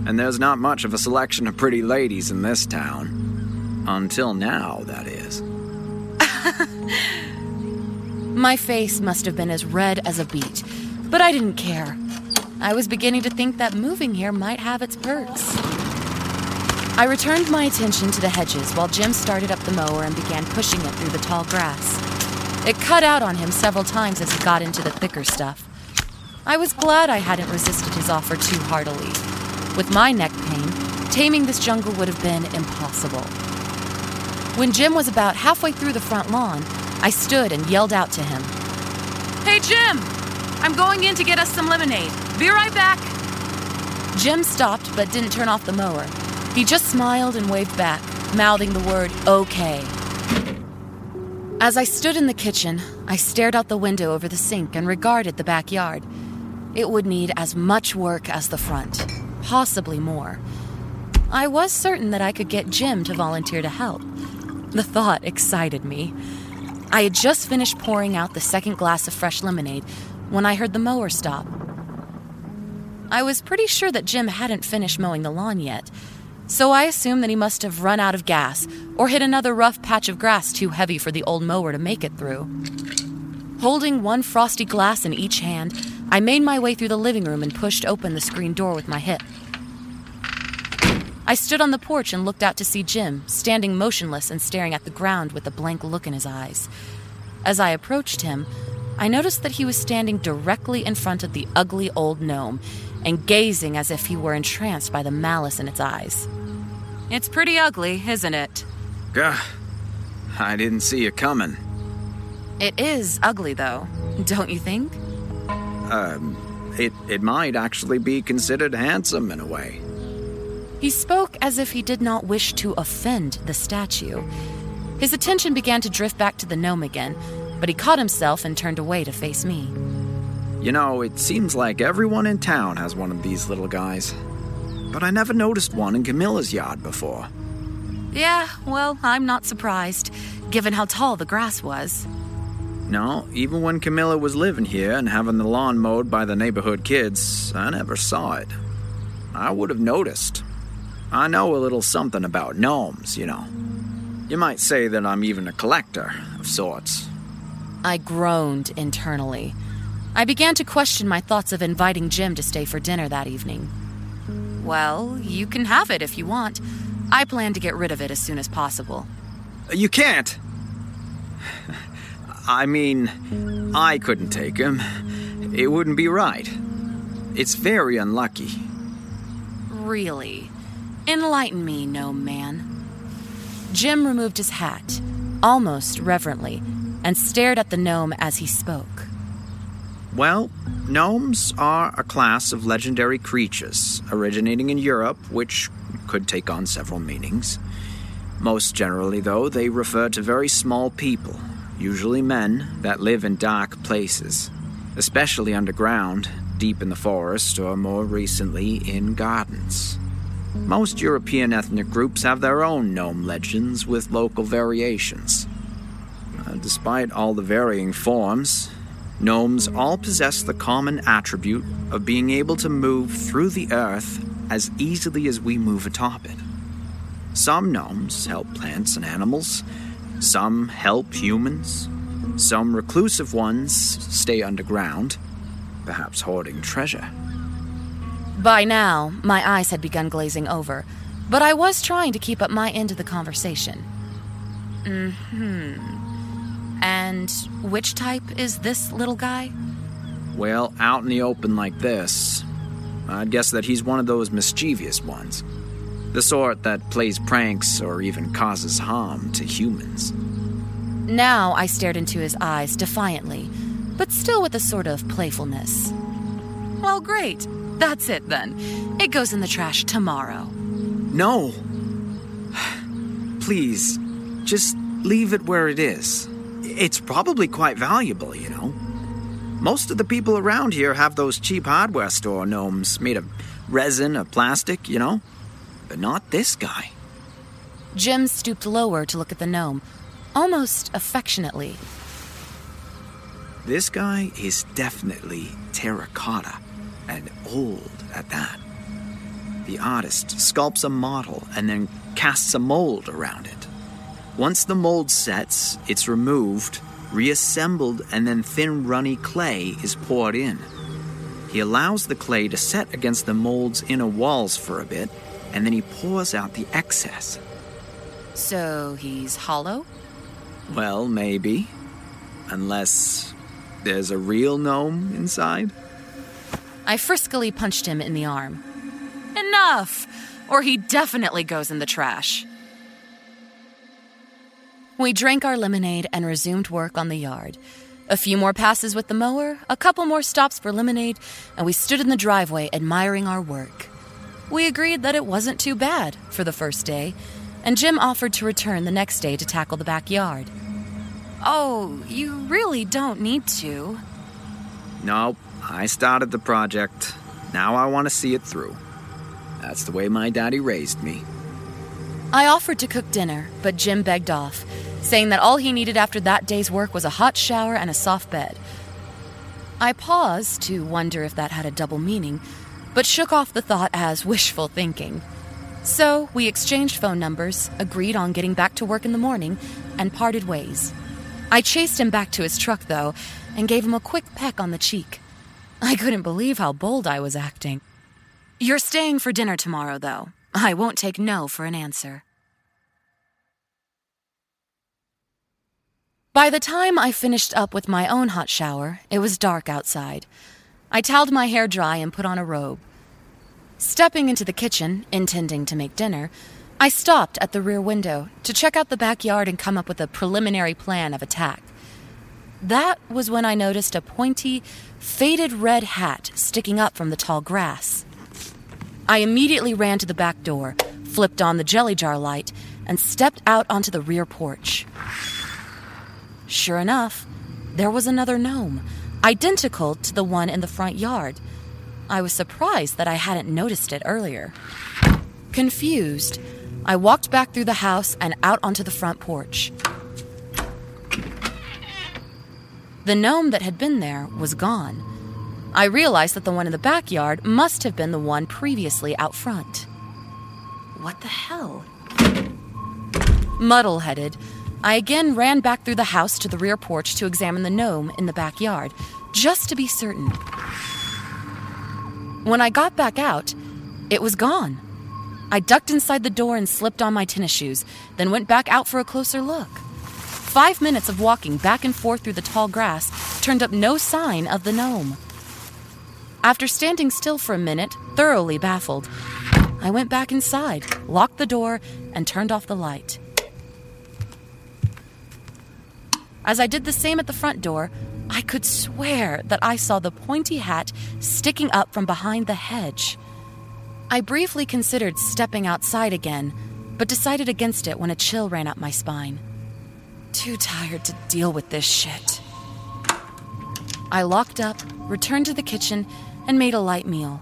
And there's not much of a selection of pretty ladies in this town. Until now, that is. (laughs) My face must have been as red as a beet, but I didn't care. I was beginning to think that moving here might have its perks. I returned my attention to the hedges while Jim started up the mower and began pushing it through the tall grass. It cut out on him several times as he got into the thicker stuff. I was glad I hadn't resisted his offer too heartily. With my neck pain, taming this jungle would have been impossible. When Jim was about halfway through the front lawn, I stood and yelled out to him Hey, Jim! I'm going in to get us some lemonade. Be right back. Jim stopped but didn't turn off the mower. He just smiled and waved back, mouthing the word okay. As I stood in the kitchen, I stared out the window over the sink and regarded the backyard. It would need as much work as the front, possibly more. I was certain that I could get Jim to volunteer to help. The thought excited me. I had just finished pouring out the second glass of fresh lemonade when I heard the mower stop. I was pretty sure that Jim hadn't finished mowing the lawn yet, so I assumed that he must have run out of gas or hit another rough patch of grass too heavy for the old mower to make it through. Holding one frosty glass in each hand, I made my way through the living room and pushed open the screen door with my hip. I stood on the porch and looked out to see Jim, standing motionless and staring at the ground with a blank look in his eyes. As I approached him, I noticed that he was standing directly in front of the ugly old gnome and gazing as if he were entranced by the malice in its eyes. It's pretty ugly, isn't it? Gah, I didn't see you coming. It is ugly, though, don't you think? Um, it, it might actually be considered handsome in a way. He spoke as if he did not wish to offend the statue. His attention began to drift back to the gnome again, but he caught himself and turned away to face me. You know, it seems like everyone in town has one of these little guys. But I never noticed one in Camilla's yard before. Yeah, well, I'm not surprised, given how tall the grass was. No, even when Camilla was living here and having the lawn mowed by the neighborhood kids, I never saw it. I would have noticed. I know a little something about gnomes, you know. You might say that I'm even a collector of sorts. I groaned internally. I began to question my thoughts of inviting Jim to stay for dinner that evening. Well, you can have it if you want. I plan to get rid of it as soon as possible. You can't! (laughs) I mean, I couldn't take him. It wouldn't be right. It's very unlucky. Really? Enlighten me, gnome man. Jim removed his hat, almost reverently, and stared at the gnome as he spoke. Well, gnomes are a class of legendary creatures originating in Europe, which could take on several meanings. Most generally, though, they refer to very small people, usually men, that live in dark places, especially underground, deep in the forest, or more recently in gardens. Most European ethnic groups have their own gnome legends with local variations. Uh, despite all the varying forms, gnomes all possess the common attribute of being able to move through the earth as easily as we move atop it. Some gnomes help plants and animals, some help humans, some reclusive ones stay underground, perhaps hoarding treasure. By now, my eyes had begun glazing over, but I was trying to keep up my end of the conversation. Hmm. And which type is this little guy? Well, out in the open like this, I'd guess that he's one of those mischievous ones. The sort that plays pranks or even causes harm to humans. Now I stared into his eyes defiantly, but still with a sort of playfulness. Well, great. That's it then. It goes in the trash tomorrow. No! (sighs) Please, just leave it where it is. It's probably quite valuable, you know. Most of the people around here have those cheap hardware store gnomes made of resin or plastic, you know? But not this guy. Jim stooped lower to look at the gnome, almost affectionately. This guy is definitely terracotta, and old at that. The artist sculpts a model and then casts a mold around it. Once the mold sets, it's removed, reassembled, and then thin, runny clay is poured in. He allows the clay to set against the mold's inner walls for a bit, and then he pours out the excess. So he's hollow? Well, maybe. Unless there's a real gnome inside? I friskily punched him in the arm. Enough! Or he definitely goes in the trash. We drank our lemonade and resumed work on the yard. A few more passes with the mower, a couple more stops for lemonade, and we stood in the driveway admiring our work. We agreed that it wasn't too bad for the first day, and Jim offered to return the next day to tackle the backyard. Oh, you really don't need to. Nope, I started the project. Now I want to see it through. That's the way my daddy raised me. I offered to cook dinner, but Jim begged off, saying that all he needed after that day's work was a hot shower and a soft bed. I paused to wonder if that had a double meaning, but shook off the thought as wishful thinking. So we exchanged phone numbers, agreed on getting back to work in the morning, and parted ways. I chased him back to his truck, though, and gave him a quick peck on the cheek. I couldn't believe how bold I was acting. You're staying for dinner tomorrow, though. I won't take no for an answer. By the time I finished up with my own hot shower, it was dark outside. I toweled my hair dry and put on a robe. Stepping into the kitchen, intending to make dinner, I stopped at the rear window to check out the backyard and come up with a preliminary plan of attack. That was when I noticed a pointy, faded red hat sticking up from the tall grass. I immediately ran to the back door, flipped on the jelly jar light, and stepped out onto the rear porch. Sure enough, there was another gnome, identical to the one in the front yard. I was surprised that I hadn't noticed it earlier. Confused, I walked back through the house and out onto the front porch. The gnome that had been there was gone. I realized that the one in the backyard must have been the one previously out front. What the hell? Muddle headed, I again ran back through the house to the rear porch to examine the gnome in the backyard, just to be certain. When I got back out, it was gone. I ducked inside the door and slipped on my tennis shoes, then went back out for a closer look. Five minutes of walking back and forth through the tall grass turned up no sign of the gnome. After standing still for a minute, thoroughly baffled, I went back inside, locked the door, and turned off the light. As I did the same at the front door, I could swear that I saw the pointy hat sticking up from behind the hedge. I briefly considered stepping outside again, but decided against it when a chill ran up my spine. Too tired to deal with this shit. I locked up, returned to the kitchen, and made a light meal.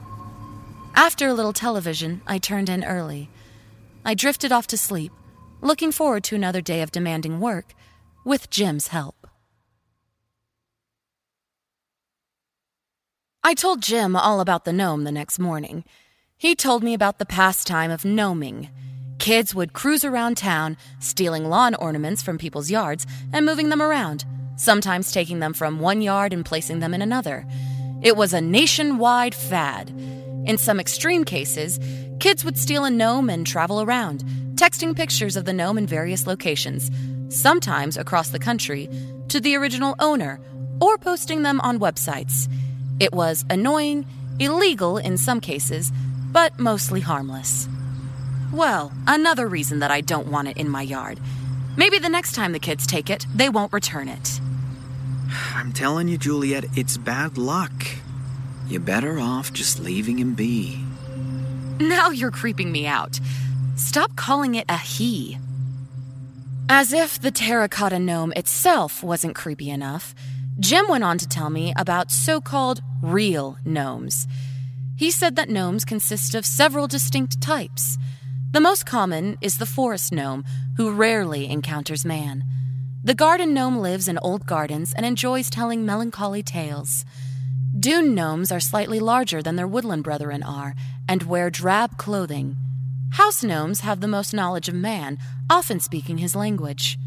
After a little television, I turned in early. I drifted off to sleep, looking forward to another day of demanding work with Jim's help. I told Jim all about the gnome the next morning. He told me about the pastime of gnoming. Kids would cruise around town, stealing lawn ornaments from people's yards and moving them around, sometimes taking them from one yard and placing them in another. It was a nationwide fad. In some extreme cases, kids would steal a gnome and travel around, texting pictures of the gnome in various locations, sometimes across the country, to the original owner or posting them on websites. It was annoying, illegal in some cases, but mostly harmless. Well, another reason that I don't want it in my yard. Maybe the next time the kids take it, they won't return it. I'm telling you, Juliet, it's bad luck. You're better off just leaving him be. Now you're creeping me out. Stop calling it a he. As if the terracotta gnome itself wasn't creepy enough, Jim went on to tell me about so called real gnomes. He said that gnomes consist of several distinct types. The most common is the forest gnome, who rarely encounters man. The garden gnome lives in old gardens and enjoys telling melancholy tales. Dune gnomes are slightly larger than their woodland brethren are and wear drab clothing. House gnomes have the most knowledge of man, often speaking his language.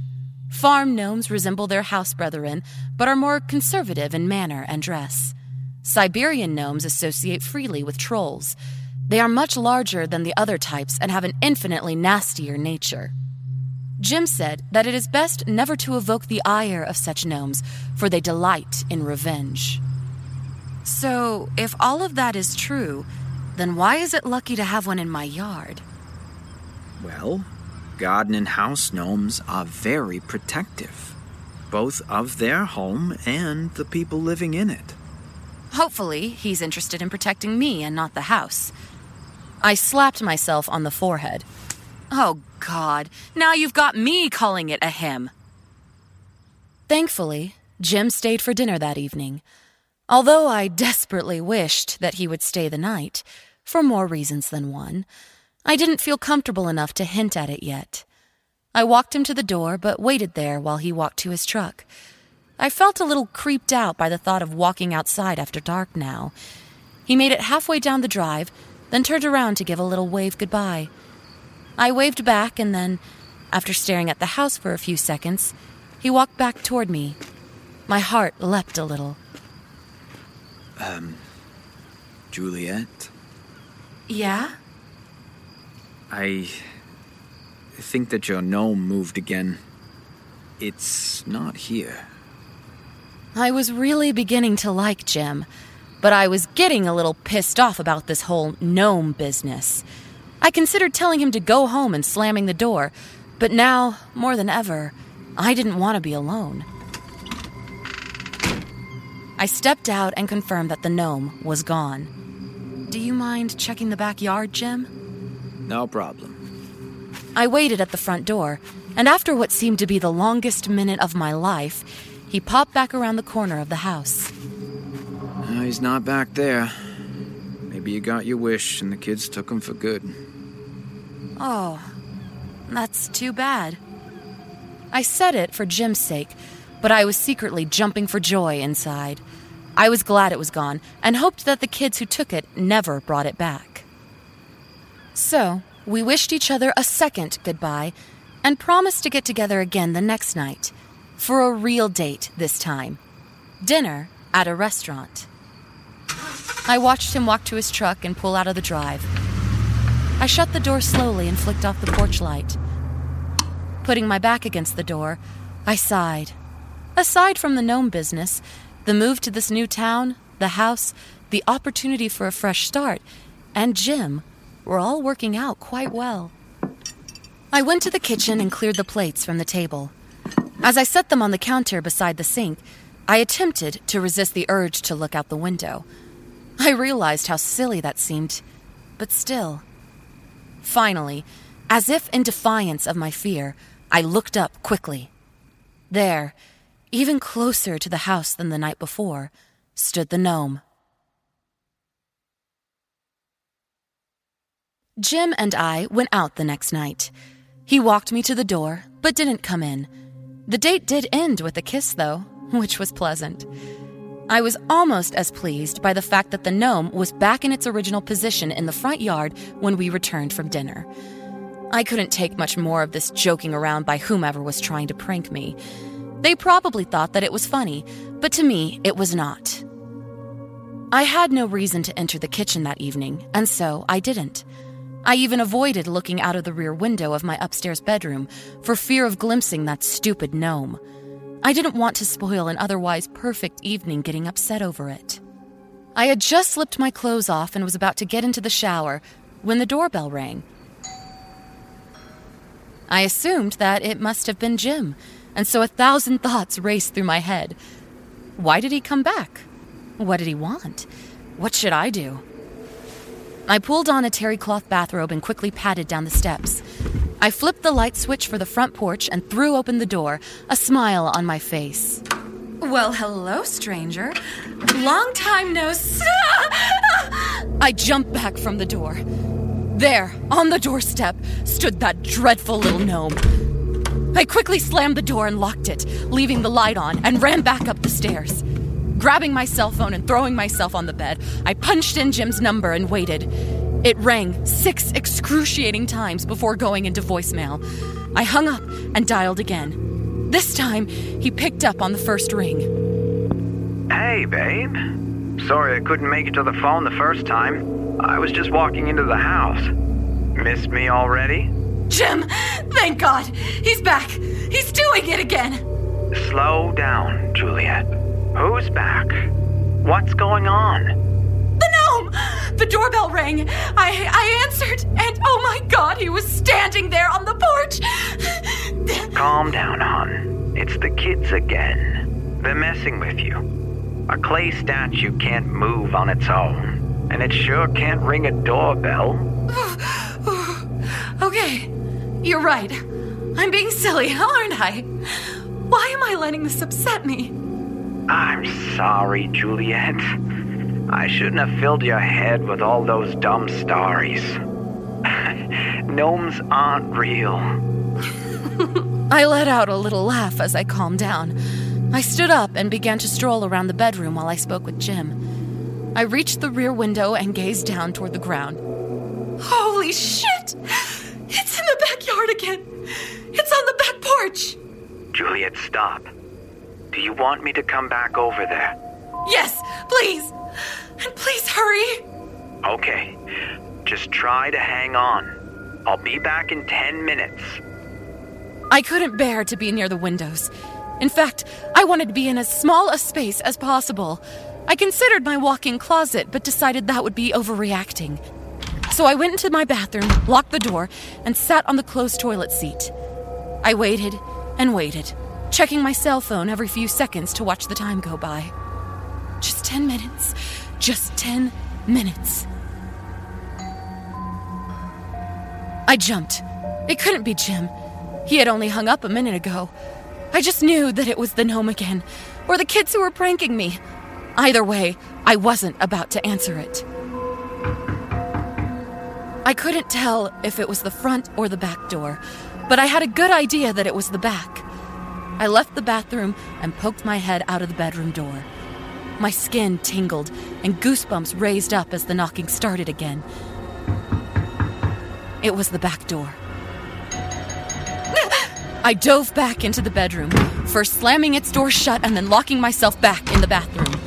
Farm gnomes resemble their house brethren, but are more conservative in manner and dress. Siberian gnomes associate freely with trolls. They are much larger than the other types and have an infinitely nastier nature. Jim said that it is best never to evoke the ire of such gnomes, for they delight in revenge. So, if all of that is true, then why is it lucky to have one in my yard? Well, garden and house gnomes are very protective, both of their home and the people living in it. Hopefully, he's interested in protecting me and not the house. I slapped myself on the forehead. Oh, God, now you've got me calling it a him. Thankfully, Jim stayed for dinner that evening, although I desperately wished that he would stay the night, for more reasons than one. I didn't feel comfortable enough to hint at it yet. I walked him to the door, but waited there while he walked to his truck. I felt a little creeped out by the thought of walking outside after dark now. He made it halfway down the drive, then turned around to give a little wave goodbye. I waved back, and then, after staring at the house for a few seconds, he walked back toward me. My heart leapt a little. Um, Juliet? Yeah? I think that your gnome moved again. It's not here. I was really beginning to like Jim, but I was getting a little pissed off about this whole gnome business. I considered telling him to go home and slamming the door, but now, more than ever, I didn't want to be alone. I stepped out and confirmed that the gnome was gone. Do you mind checking the backyard, Jim? No problem. I waited at the front door, and after what seemed to be the longest minute of my life, he popped back around the corner of the house. Uh, he's not back there. Maybe you got your wish and the kids took him for good. Oh, that's too bad. I said it for Jim's sake, but I was secretly jumping for joy inside. I was glad it was gone and hoped that the kids who took it never brought it back. So, we wished each other a second goodbye and promised to get together again the next night for a real date this time dinner at a restaurant. I watched him walk to his truck and pull out of the drive. I shut the door slowly and flicked off the porch light. Putting my back against the door, I sighed. Aside from the gnome business, the move to this new town, the house, the opportunity for a fresh start, and Jim were all working out quite well. I went to the kitchen and cleared the plates from the table. As I set them on the counter beside the sink, I attempted to resist the urge to look out the window. I realized how silly that seemed, but still. Finally, as if in defiance of my fear, I looked up quickly. There, even closer to the house than the night before, stood the gnome. Jim and I went out the next night. He walked me to the door, but didn't come in. The date did end with a kiss, though, (laughs) which was pleasant. I was almost as pleased by the fact that the gnome was back in its original position in the front yard when we returned from dinner. I couldn't take much more of this joking around by whomever was trying to prank me. They probably thought that it was funny, but to me, it was not. I had no reason to enter the kitchen that evening, and so I didn't. I even avoided looking out of the rear window of my upstairs bedroom for fear of glimpsing that stupid gnome. I didn't want to spoil an otherwise perfect evening getting upset over it. I had just slipped my clothes off and was about to get into the shower when the doorbell rang. I assumed that it must have been Jim, and so a thousand thoughts raced through my head. Why did he come back? What did he want? What should I do? I pulled on a terry cloth bathrobe and quickly padded down the steps. I flipped the light switch for the front porch and threw open the door, a smile on my face. Well, hello, stranger. Long time no see. I jumped back from the door. There, on the doorstep, stood that dreadful little gnome. I quickly slammed the door and locked it, leaving the light on, and ran back up the stairs. Grabbing my cell phone and throwing myself on the bed, I punched in Jim's number and waited. It rang six excruciating times before going into voicemail. I hung up and dialed again. This time, he picked up on the first ring. Hey, babe. Sorry I couldn't make it to the phone the first time. I was just walking into the house. Missed me already? Jim! Thank God! He's back! He's doing it again! Slow down, Juliet. Who's back? What's going on? The doorbell rang. I I answered, and oh my god, he was standing there on the porch. (sighs) Calm down, hon. It's the kids again. They're messing with you. A clay statue can't move on its own, and it sure can't ring a doorbell. (sighs) okay, you're right. I'm being silly, (laughs) aren't I? Why am I letting this upset me? I'm sorry, Juliet. I shouldn't have filled your head with all those dumb stories. (laughs) Gnomes aren't real. (laughs) I let out a little laugh as I calmed down. I stood up and began to stroll around the bedroom while I spoke with Jim. I reached the rear window and gazed down toward the ground. Holy shit! It's in the backyard again! It's on the back porch! Juliet, stop. Do you want me to come back over there? Yes, please! And please hurry! Okay. Just try to hang on. I'll be back in ten minutes. I couldn't bear to be near the windows. In fact, I wanted to be in as small a space as possible. I considered my walk in closet, but decided that would be overreacting. So I went into my bathroom, locked the door, and sat on the closed toilet seat. I waited and waited checking my cell phone every few seconds to watch the time go by. Just 10 minutes. Just 10 minutes. I jumped. It couldn't be Jim. He had only hung up a minute ago. I just knew that it was the gnome again, or the kids who were pranking me. Either way, I wasn't about to answer it. I couldn't tell if it was the front or the back door, but I had a good idea that it was the back. I left the bathroom and poked my head out of the bedroom door. My skin tingled and goosebumps raised up as the knocking started again. It was the back door. I dove back into the bedroom, first slamming its door shut and then locking myself back in the bathroom.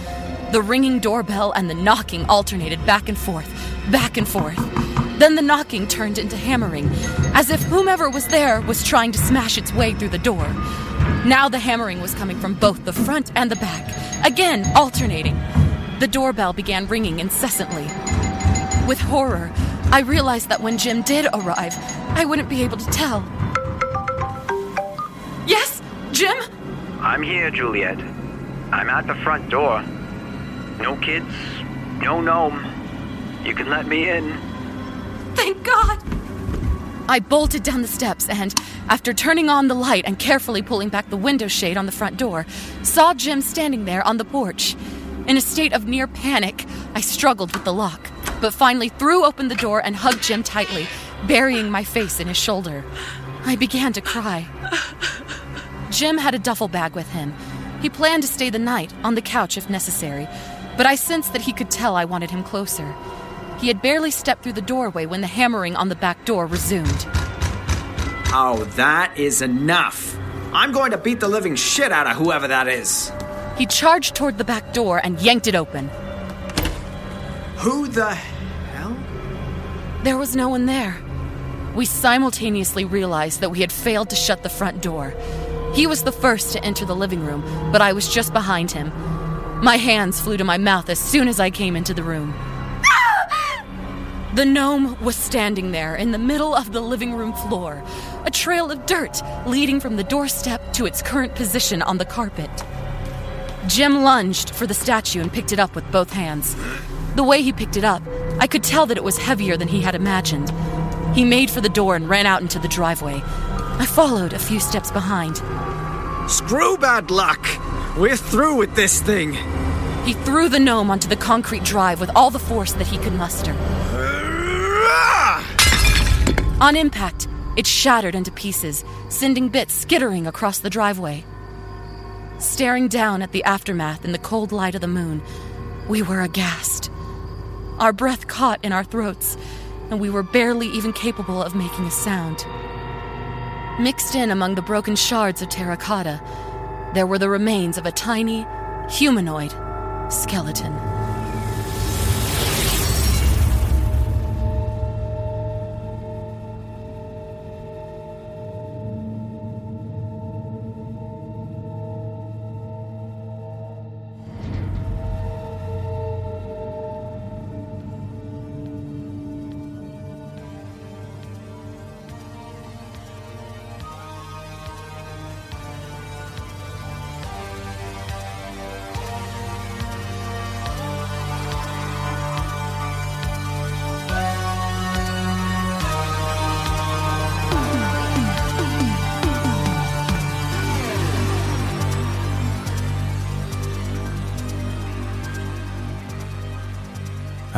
The ringing doorbell and the knocking alternated back and forth, back and forth. Then the knocking turned into hammering, as if whomever was there was trying to smash its way through the door. Now the hammering was coming from both the front and the back, again alternating. The doorbell began ringing incessantly. With horror, I realized that when Jim did arrive, I wouldn't be able to tell. Yes, Jim? I'm here, Juliet. I'm at the front door. No kids, no gnome. You can let me in. Thank God! I bolted down the steps and, after turning on the light and carefully pulling back the window shade on the front door, saw Jim standing there on the porch. In a state of near panic, I struggled with the lock, but finally threw open the door and hugged Jim tightly, burying my face in his shoulder. I began to cry. Jim had a duffel bag with him. He planned to stay the night, on the couch if necessary, but I sensed that he could tell I wanted him closer. He had barely stepped through the doorway when the hammering on the back door resumed. Oh, that is enough. I'm going to beat the living shit out of whoever that is. He charged toward the back door and yanked it open. Who the hell? There was no one there. We simultaneously realized that we had failed to shut the front door. He was the first to enter the living room, but I was just behind him. My hands flew to my mouth as soon as I came into the room. The gnome was standing there in the middle of the living room floor, a trail of dirt leading from the doorstep to its current position on the carpet. Jim lunged for the statue and picked it up with both hands. The way he picked it up, I could tell that it was heavier than he had imagined. He made for the door and ran out into the driveway. I followed a few steps behind. Screw bad luck! We're through with this thing! He threw the gnome onto the concrete drive with all the force that he could muster. On impact, it shattered into pieces, sending bits skittering across the driveway. Staring down at the aftermath in the cold light of the moon, we were aghast. Our breath caught in our throats, and we were barely even capable of making a sound. Mixed in among the broken shards of terracotta, there were the remains of a tiny, humanoid skeleton.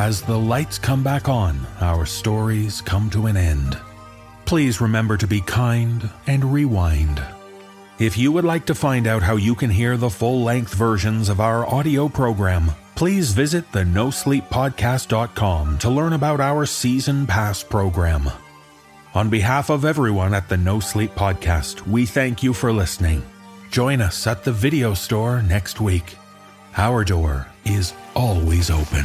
As the lights come back on, our stories come to an end. Please remember to be kind and rewind. If you would like to find out how you can hear the full length versions of our audio program, please visit the nosleeppodcast.com to learn about our season pass program. On behalf of everyone at the No Sleep Podcast, we thank you for listening. Join us at the video store next week. Our door is always open.